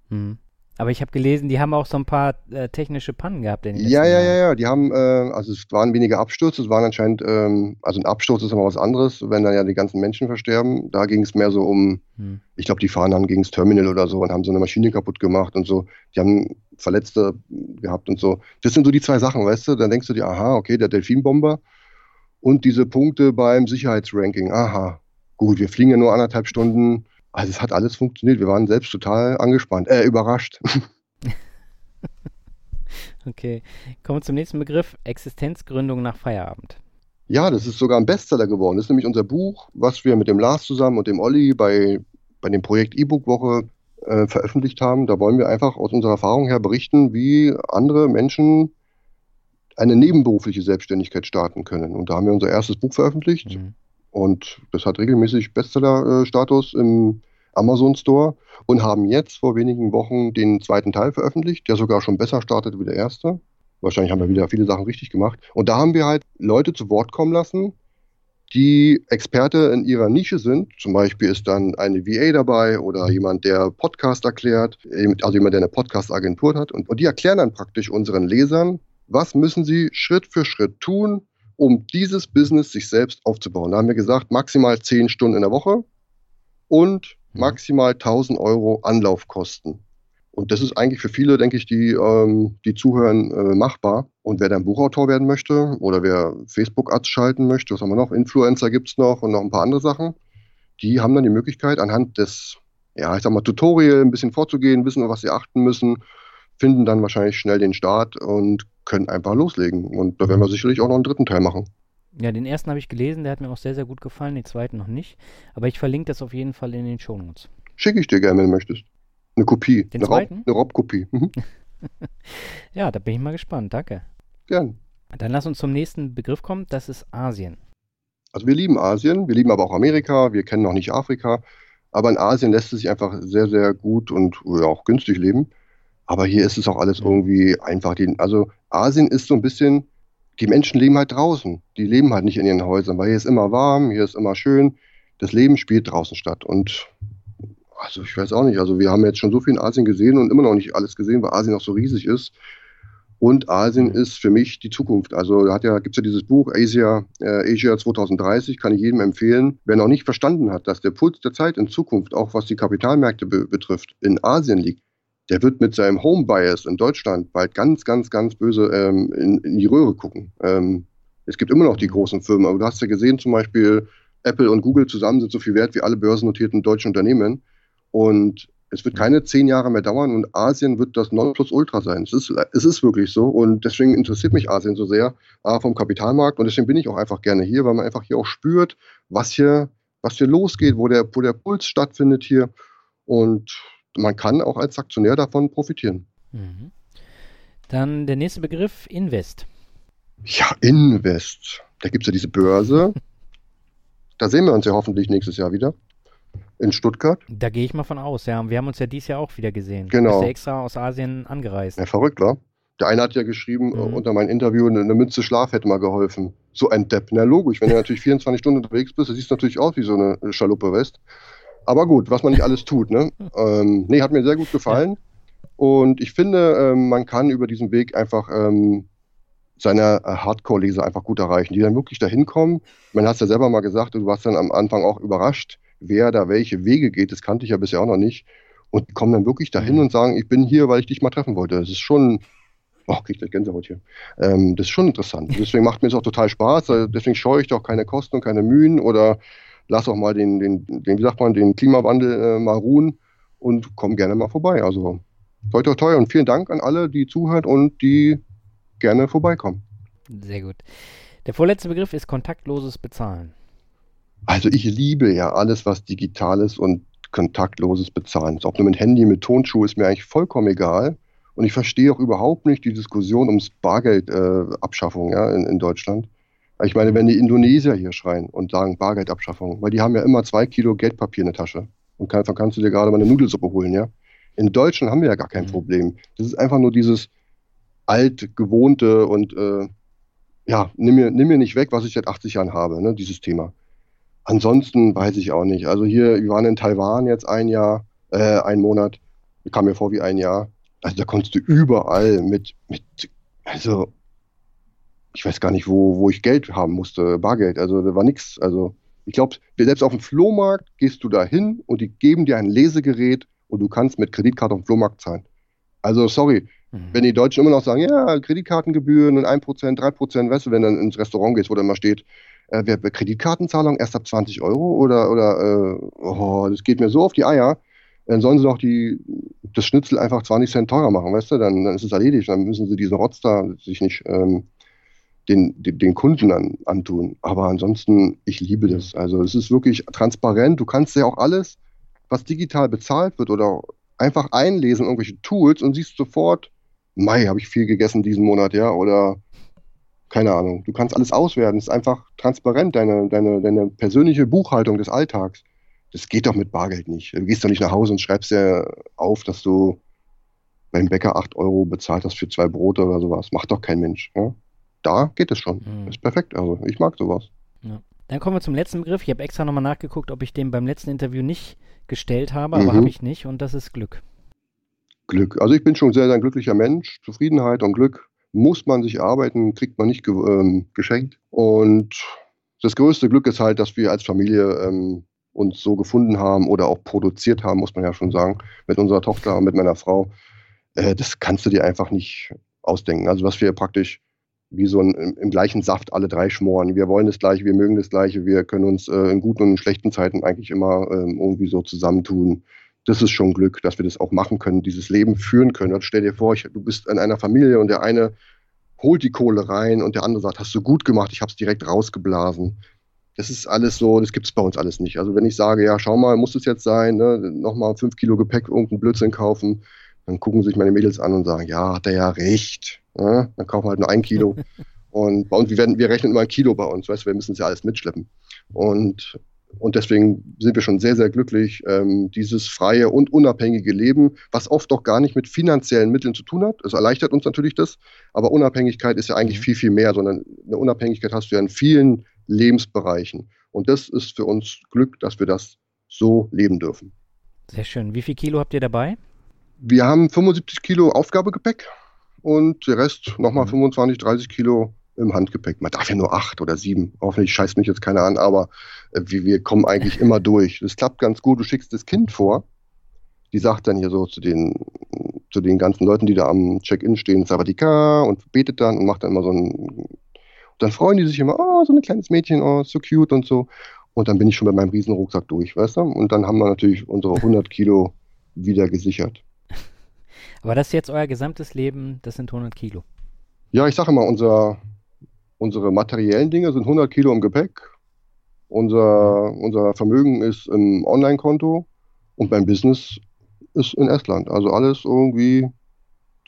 Hm. Aber ich habe gelesen, die haben auch so ein paar äh, technische Pannen gehabt. In den ja, ja, ja, ja. Die haben, äh, also es waren weniger Abstürze, es waren anscheinend, ähm, also ein Absturz ist immer was anderes, wenn dann ja die ganzen Menschen versterben. Da ging es mehr so um, hm. ich glaube, die fahren dann gegen das Terminal oder so und haben so eine Maschine kaputt gemacht und so. Die haben Verletzte gehabt und so. Das sind so die zwei Sachen, weißt du? Dann denkst du dir, aha, okay, der Delfinbomber und diese Punkte beim Sicherheitsranking. Aha, gut, wir fliegen ja nur anderthalb Stunden. Also es hat alles funktioniert. Wir waren selbst total angespannt, äh, überrascht. okay, kommen wir zum nächsten Begriff, Existenzgründung nach Feierabend. Ja, das ist sogar ein Bestseller geworden. Das ist nämlich unser Buch, was wir mit dem Lars zusammen und dem Olli bei, bei dem Projekt E-Book-Woche äh, veröffentlicht haben. Da wollen wir einfach aus unserer Erfahrung her berichten, wie andere Menschen eine nebenberufliche Selbstständigkeit starten können. Und da haben wir unser erstes Buch veröffentlicht. Mhm. Und das hat regelmäßig Bestseller-Status im Amazon Store und haben jetzt vor wenigen Wochen den zweiten Teil veröffentlicht, der sogar schon besser startet wie der erste. Wahrscheinlich haben wir wieder viele Sachen richtig gemacht. Und da haben wir halt Leute zu Wort kommen lassen, die Experte in ihrer Nische sind. Zum Beispiel ist dann eine VA dabei oder jemand, der Podcast erklärt, also jemand, der eine Podcast-Agentur hat. Und, und die erklären dann praktisch unseren Lesern, was müssen sie Schritt für Schritt tun, um dieses Business sich selbst aufzubauen. Da haben wir gesagt, maximal zehn Stunden in der Woche und mhm. maximal 1000 Euro Anlaufkosten. Und das ist eigentlich für viele, denke ich, die, ähm, die zuhören, äh, machbar. Und wer dann Buchautor werden möchte oder wer Facebook-Ads schalten möchte, was haben wir noch? Influencer gibt es noch und noch ein paar andere Sachen. Die haben dann die Möglichkeit, anhand des, ja, ich sag mal, Tutorial ein bisschen vorzugehen, wissen, auf was sie achten müssen, finden dann wahrscheinlich schnell den Start und können einfach loslegen. Und da werden wir sicherlich auch noch einen dritten Teil machen. Ja, den ersten habe ich gelesen, der hat mir auch sehr, sehr gut gefallen, den zweiten noch nicht. Aber ich verlinke das auf jeden Fall in den Shownotes. Schicke ich dir gerne, wenn du möchtest. Eine Kopie. Den eine zweiten? Raub, eine Raubkopie. Mhm. ja, da bin ich mal gespannt. Danke. Gern. Dann lass uns zum nächsten Begriff kommen. Das ist Asien. Also wir lieben Asien, wir lieben aber auch Amerika, wir kennen noch nicht Afrika. Aber in Asien lässt es sich einfach sehr, sehr gut und ja, auch günstig leben. Aber hier ist es auch alles mhm. irgendwie einfach. Also Asien ist so ein bisschen, die Menschen leben halt draußen. Die leben halt nicht in ihren Häusern, weil hier ist immer warm, hier ist immer schön. Das Leben spielt draußen statt. Und also ich weiß auch nicht. Also wir haben jetzt schon so viel in Asien gesehen und immer noch nicht alles gesehen, weil Asien auch so riesig ist. Und Asien mhm. ist für mich die Zukunft. Also da ja, gibt es ja dieses Buch Asia, äh, Asia 2030, kann ich jedem empfehlen. Wer noch nicht verstanden hat, dass der Puls der Zeit in Zukunft, auch was die Kapitalmärkte be betrifft, in Asien liegt, der wird mit seinem Home Bias in Deutschland bald ganz, ganz, ganz böse ähm, in, in, die Röhre gucken. Ähm, es gibt immer noch die großen Firmen, aber du hast ja gesehen, zum Beispiel Apple und Google zusammen sind so viel wert wie alle börsennotierten deutschen Unternehmen. Und es wird keine zehn Jahre mehr dauern und Asien wird das Nonplusultra sein. Es ist, es ist wirklich so und deswegen interessiert mich Asien so sehr A, vom Kapitalmarkt und deswegen bin ich auch einfach gerne hier, weil man einfach hier auch spürt, was hier, was hier losgeht, wo der, wo der Puls stattfindet hier und man kann auch als Aktionär davon profitieren. Mhm. Dann der nächste Begriff, Invest. Ja, Invest. Da gibt es ja diese Börse. da sehen wir uns ja hoffentlich nächstes Jahr wieder in Stuttgart. Da gehe ich mal von aus, ja. Wir haben uns ja dieses Jahr auch wieder gesehen. Genau. Du bist ja extra aus Asien angereist. Ja, verrückt, war. Der eine hat ja geschrieben, äh, mhm. unter meinem Interview, eine, eine Mütze Schlaf hätte mal geholfen. So ein Depp. Na, logisch. Wenn du natürlich 24 Stunden unterwegs bist, siehst du natürlich aus wie so eine Schaluppe West. Aber gut, was man nicht alles tut, ne? ähm, nee, hat mir sehr gut gefallen. Und ich finde, ähm, man kann über diesen Weg einfach ähm, seine äh, Hardcore-Leser einfach gut erreichen, die dann wirklich dahin kommen. Man hat es ja selber mal gesagt, du warst dann am Anfang auch überrascht, wer da welche Wege geht, das kannte ich ja bisher auch noch nicht. Und die kommen dann wirklich dahin mhm. und sagen, ich bin hier, weil ich dich mal treffen wollte. Das ist schon, oh, krieg ich gleich Gänsehaut hier. Ähm, das ist schon interessant. Deswegen macht mir es auch total Spaß. Deswegen scheue ich doch keine Kosten und keine Mühen oder lass auch mal den, den, den wie sagt man, den Klimawandel äh, mal ruhen und komm gerne mal vorbei. Also toi toi toi und vielen Dank an alle, die zuhören und die gerne vorbeikommen. Sehr gut. Der vorletzte Begriff ist kontaktloses Bezahlen. Also ich liebe ja alles, was digitales und kontaktloses Bezahlen ist. Ob nur mit Handy, mit Tonschuh, ist mir eigentlich vollkommen egal. Und ich verstehe auch überhaupt nicht die Diskussion ums Bargeldabschaffung äh, ja, in, in, Deutschland. Ich meine, wenn die Indonesier hier schreien und sagen Bargeldabschaffung, weil die haben ja immer zwei Kilo Geldpapier in der Tasche. Und davon kannst du dir gerade mal eine Nudelsuppe holen, ja. In Deutschland haben wir ja gar kein mhm. Problem. Das ist einfach nur dieses altgewohnte und äh, ja, nimm mir, nimm mir nicht weg, was ich seit 80 Jahren habe, ne, dieses Thema. Ansonsten weiß ich auch nicht. Also hier, wir waren in Taiwan jetzt ein Jahr, äh, ein Monat. Kam mir vor wie ein Jahr. Also da konntest du überall mit, mit, also ich weiß gar nicht, wo, wo ich Geld haben musste, Bargeld. Also da war nichts. Also ich glaube, selbst auf dem Flohmarkt gehst du da hin und die geben dir ein Lesegerät und du kannst mit Kreditkarte auf dem Flohmarkt zahlen. Also sorry, mhm. wenn die Deutschen immer noch sagen, ja, Kreditkartengebühren und 1%, 3%, weißt du, wenn du dann ins Restaurant gehst, wo dann mal steht, äh, wer Kreditkartenzahlung erst ab 20 Euro oder, oder äh, oh, das geht mir so auf die Eier. Dann sollen sie doch die, das Schnitzel einfach 20 Cent teurer machen, weißt du? Dann, dann ist es erledigt. Dann müssen sie diesen Rotz da sich nicht ähm, den, den, den, Kunden an, antun. Aber ansonsten, ich liebe das. Also es ist wirklich transparent. Du kannst ja auch alles, was digital bezahlt wird oder einfach einlesen, irgendwelche Tools und siehst sofort, Mai, habe ich viel gegessen diesen Monat, ja, oder keine Ahnung, du kannst alles auswerten. Es ist einfach transparent, deine, deine, deine persönliche Buchhaltung des Alltags. Das geht doch mit Bargeld nicht. Du gehst doch nicht nach Hause und schreibst dir auf, dass du beim Bäcker 8 Euro bezahlt hast für zwei Brote oder sowas. Macht doch kein Mensch. Ja? Da geht es schon. Mhm. ist perfekt. Also ich mag sowas. Ja. Dann kommen wir zum letzten Begriff. Ich habe extra nochmal nachgeguckt, ob ich den beim letzten Interview nicht gestellt habe, aber mhm. habe ich nicht und das ist Glück. Glück. Also ich bin schon sehr, sehr ein glücklicher Mensch. Zufriedenheit und Glück muss man sich arbeiten, kriegt man nicht ge ähm, geschenkt. Und das größte Glück ist halt, dass wir als Familie ähm, uns so gefunden haben oder auch produziert haben, muss man ja schon sagen, mit unserer Tochter und mit meiner Frau. Äh, das kannst du dir einfach nicht ausdenken. Also was wir praktisch wie so ein, im, gleichen Saft alle drei schmoren. Wir wollen das Gleiche, wir mögen das Gleiche, wir können uns äh, in guten und in schlechten Zeiten eigentlich immer ähm, irgendwie so zusammentun. Das ist schon Glück, dass wir das auch machen können, dieses Leben führen können. Und stell dir vor, ich, du bist in einer Familie und der eine holt die Kohle rein und der andere sagt, hast du gut gemacht, ich habe es direkt rausgeblasen. Das ist alles so, das gibt es bei uns alles nicht. Also wenn ich sage, ja, schau mal, muss es jetzt sein, ne, nochmal fünf Kilo Gepäck, irgendeinen Blödsinn kaufen, dann gucken sich meine Mädels an und sagen, ja, hat er ja recht. Ja, dann kaufen wir halt nur ein Kilo. Und bei uns, wir, werden, wir rechnen immer ein Kilo bei uns, weißt du, wir müssen es ja alles mitschleppen. Und, und deswegen sind wir schon sehr, sehr glücklich, ähm, dieses freie und unabhängige Leben, was oft doch gar nicht mit finanziellen Mitteln zu tun hat. Es erleichtert uns natürlich das, aber Unabhängigkeit ist ja eigentlich mhm. viel, viel mehr, sondern eine Unabhängigkeit hast du ja in vielen Lebensbereichen. Und das ist für uns Glück, dass wir das so leben dürfen. Sehr schön. Wie viel Kilo habt ihr dabei? Wir haben 75 Kilo Aufgabegepäck und der Rest nochmal 25, mhm. 30 Kilo im Handgepäck. Man darf ja nur acht oder sieben. Hoffentlich scheißt mich jetzt keiner an, aber äh, wir, wir kommen eigentlich immer durch. Das klappt ganz gut. Du schickst das Kind vor. Die sagt dann hier so zu den, zu den ganzen Leuten, die da am Check-in stehen, Savadika und betet dann und macht dann immer so ein. Und dann freuen die sich immer, oh, so ein kleines Mädchen, oh, so cute und so. Und dann bin ich schon bei meinem Riesenrucksack durch, weißt du? Und dann haben wir natürlich unsere 100 Kilo wieder gesichert. Aber das ist jetzt euer gesamtes Leben, das sind 100 Kilo. Ja, ich sage mal, unser, unsere materiellen Dinge sind 100 Kilo im Gepäck. Unser, unser Vermögen ist im Online-Konto und beim Business ist in Estland. Also alles irgendwie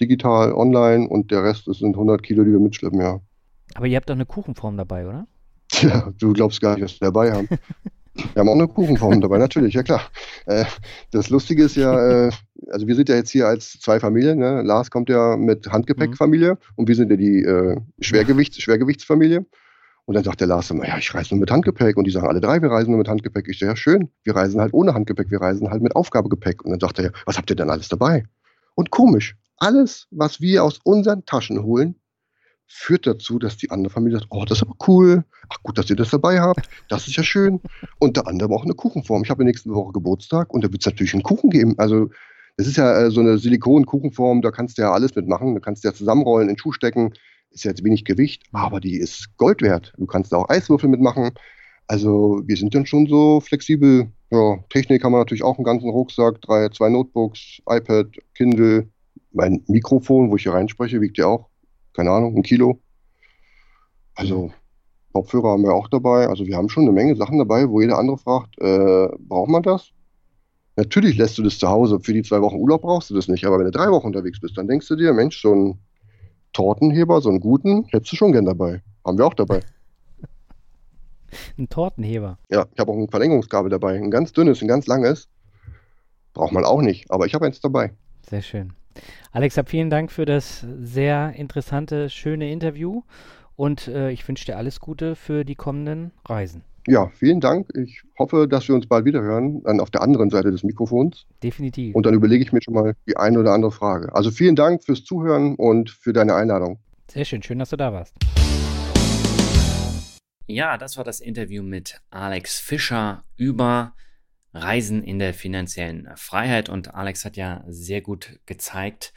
digital, online und der Rest sind 100 Kilo, die wir mitschleppen, ja. Aber ihr habt doch eine Kuchenform dabei, oder? Tja, du glaubst gar nicht, was wir dabei haben. Wir haben auch eine Kuchenform dabei, natürlich, ja klar. Äh, das Lustige ist ja, äh, also wir sind ja jetzt hier als zwei Familien. Ne? Lars kommt ja mit Handgepäckfamilie mhm. und wir sind ja die äh, Schwergewichts Schwergewichtsfamilie. Und dann sagt der Lars immer, ja, ich reise nur mit Handgepäck. Und die sagen alle drei, wir reisen nur mit Handgepäck. Ich sage, ja, schön, wir reisen halt ohne Handgepäck, wir reisen halt mit Aufgabegepäck. Und dann sagt er, was habt ihr denn alles dabei? Und komisch, alles, was wir aus unseren Taschen holen, führt dazu, dass die andere Familie sagt, oh, das ist aber cool. Ach gut, dass ihr das dabei habt. Das ist ja schön. Unter anderem auch eine Kuchenform. Ich habe nächste Woche Geburtstag und da wird es natürlich einen Kuchen geben. Also das ist ja äh, so eine Silikon-Kuchenform, da kannst du ja alles mitmachen. Da kannst du ja zusammenrollen, in den Schuh stecken. Ist ja jetzt wenig Gewicht, aber die ist Gold wert. Du kannst da auch Eiswürfel mitmachen. Also wir sind dann schon so flexibel. Ja, Technik haben wir natürlich auch einen ganzen Rucksack, drei, zwei Notebooks, iPad, Kindle. Mein Mikrofon, wo ich hier reinspreche, wiegt ja auch keine Ahnung, ein Kilo. Also Kopfhörer haben wir auch dabei. Also wir haben schon eine Menge Sachen dabei, wo jeder andere fragt, äh, braucht man das? Natürlich lässt du das zu Hause. Für die zwei Wochen Urlaub brauchst du das nicht. Aber wenn du drei Wochen unterwegs bist, dann denkst du dir, Mensch, so einen Tortenheber, so einen guten, hättest du schon gern dabei. Haben wir auch dabei. Ein Tortenheber. Ja, ich habe auch ein Verlängerungskabel dabei. Ein ganz dünnes, ein ganz langes. Braucht man auch nicht, aber ich habe eins dabei. Sehr schön. Alexa, vielen Dank für das sehr interessante, schöne Interview und äh, ich wünsche dir alles Gute für die kommenden Reisen. Ja, vielen Dank. Ich hoffe, dass wir uns bald wieder hören, dann auf der anderen Seite des Mikrofons. Definitiv. Und dann überlege ich mir schon mal die eine oder andere Frage. Also vielen Dank fürs Zuhören und für deine Einladung. Sehr schön, schön, dass du da warst. Ja, das war das Interview mit Alex Fischer über Reisen in der finanziellen Freiheit. Und Alex hat ja sehr gut gezeigt,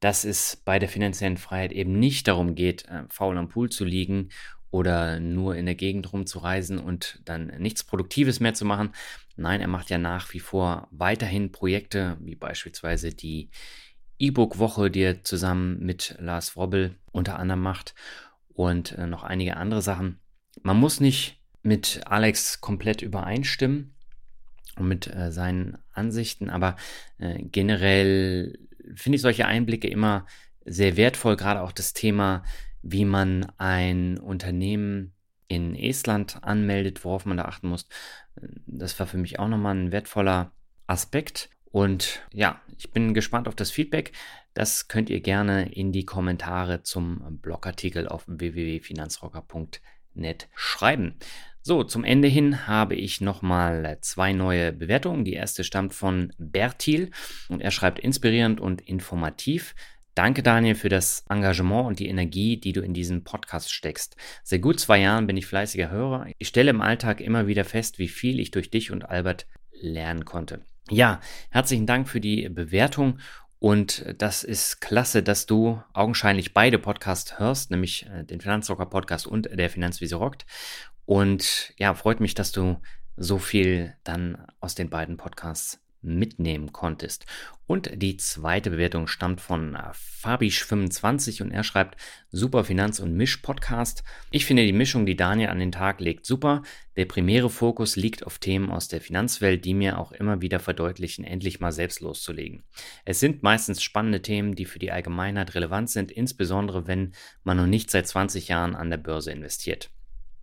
dass es bei der finanziellen Freiheit eben nicht darum geht, äh, faul am Pool zu liegen oder nur in der Gegend rumzureisen und dann nichts Produktives mehr zu machen. Nein, er macht ja nach wie vor weiterhin Projekte, wie beispielsweise die E-Book-Woche, die er zusammen mit Lars Wrobbel unter anderem macht und äh, noch einige andere Sachen. Man muss nicht mit Alex komplett übereinstimmen, und mit äh, seinen Ansichten. Aber äh, generell finde ich solche Einblicke immer sehr wertvoll, gerade auch das Thema wie man ein Unternehmen in Estland anmeldet, worauf man da achten muss. Das war für mich auch nochmal ein wertvoller Aspekt. Und ja, ich bin gespannt auf das Feedback. Das könnt ihr gerne in die Kommentare zum Blogartikel auf www.finanzrocker.net schreiben. So, zum Ende hin habe ich nochmal zwei neue Bewertungen. Die erste stammt von Bertil und er schreibt inspirierend und informativ. Danke, Daniel, für das Engagement und die Energie, die du in diesen Podcast steckst. Seit gut zwei Jahren bin ich fleißiger Hörer. Ich stelle im Alltag immer wieder fest, wie viel ich durch dich und Albert lernen konnte. Ja, herzlichen Dank für die Bewertung. Und das ist klasse, dass du augenscheinlich beide Podcasts hörst, nämlich äh, den Finanzrocker Podcast und der Finanzwiese rockt. Und ja, freut mich, dass du so viel dann aus den beiden Podcasts mitnehmen konntest. Und die zweite Bewertung stammt von äh, Fabisch25 und er schreibt Super Finanz- und Misch-Podcast. Ich finde die Mischung, die Daniel an den Tag legt, super. Der primäre Fokus liegt auf Themen aus der Finanzwelt, die mir auch immer wieder verdeutlichen, endlich mal selbst loszulegen. Es sind meistens spannende Themen, die für die Allgemeinheit relevant sind, insbesondere wenn man noch nicht seit 20 Jahren an der Börse investiert.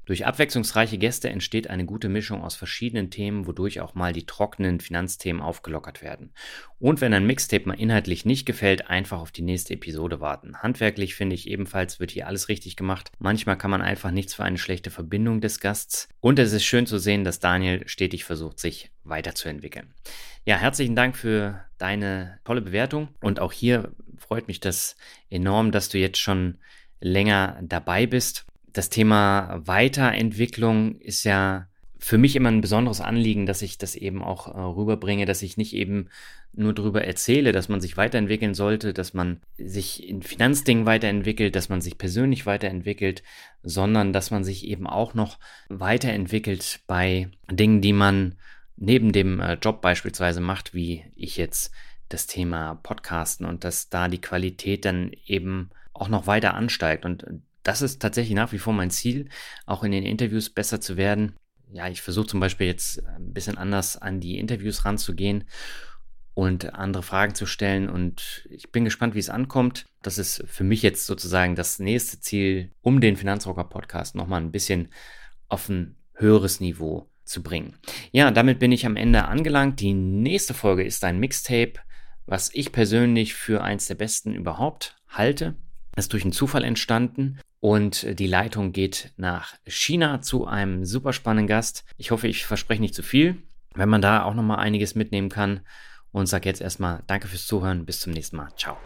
Durch abwechslungsreiche Gäste entsteht eine gute Mischung aus verschiedenen Themen, wodurch auch mal die trockenen Finanzthemen aufgelockert werden. Und wenn ein Mixtape mal inhaltlich nicht gefällt, einfach auf die nächste Episode warten. Handwerklich finde ich ebenfalls wird hier alles richtig gemacht. Manchmal kann man einfach nichts für eine schlechte Verbindung des Gasts. Und es ist schön zu sehen, dass Daniel stetig versucht, sich weiterzuentwickeln. Ja, herzlichen Dank für deine tolle Bewertung. Und auch hier freut mich das enorm, dass du jetzt schon länger dabei bist das Thema Weiterentwicklung ist ja für mich immer ein besonderes Anliegen, dass ich das eben auch äh, rüberbringe, dass ich nicht eben nur darüber erzähle, dass man sich weiterentwickeln sollte, dass man sich in Finanzdingen weiterentwickelt, dass man sich persönlich weiterentwickelt, sondern dass man sich eben auch noch weiterentwickelt bei Dingen, die man neben dem äh, Job beispielsweise macht, wie ich jetzt das Thema Podcasten und dass da die Qualität dann eben auch noch weiter ansteigt. Und das ist tatsächlich nach wie vor mein Ziel, auch in den Interviews besser zu werden. Ja, ich versuche zum Beispiel jetzt ein bisschen anders an die Interviews ranzugehen und andere Fragen zu stellen. Und ich bin gespannt, wie es ankommt. Das ist für mich jetzt sozusagen das nächste Ziel, um den Finanzrocker Podcast nochmal ein bisschen auf ein höheres Niveau zu bringen. Ja, damit bin ich am Ende angelangt. Die nächste Folge ist ein Mixtape, was ich persönlich für eins der besten überhaupt halte. Das ist durch einen Zufall entstanden und die Leitung geht nach China zu einem super spannenden Gast. Ich hoffe, ich verspreche nicht zu viel, wenn man da auch nochmal einiges mitnehmen kann. Und sage jetzt erstmal Danke fürs Zuhören. Bis zum nächsten Mal. Ciao.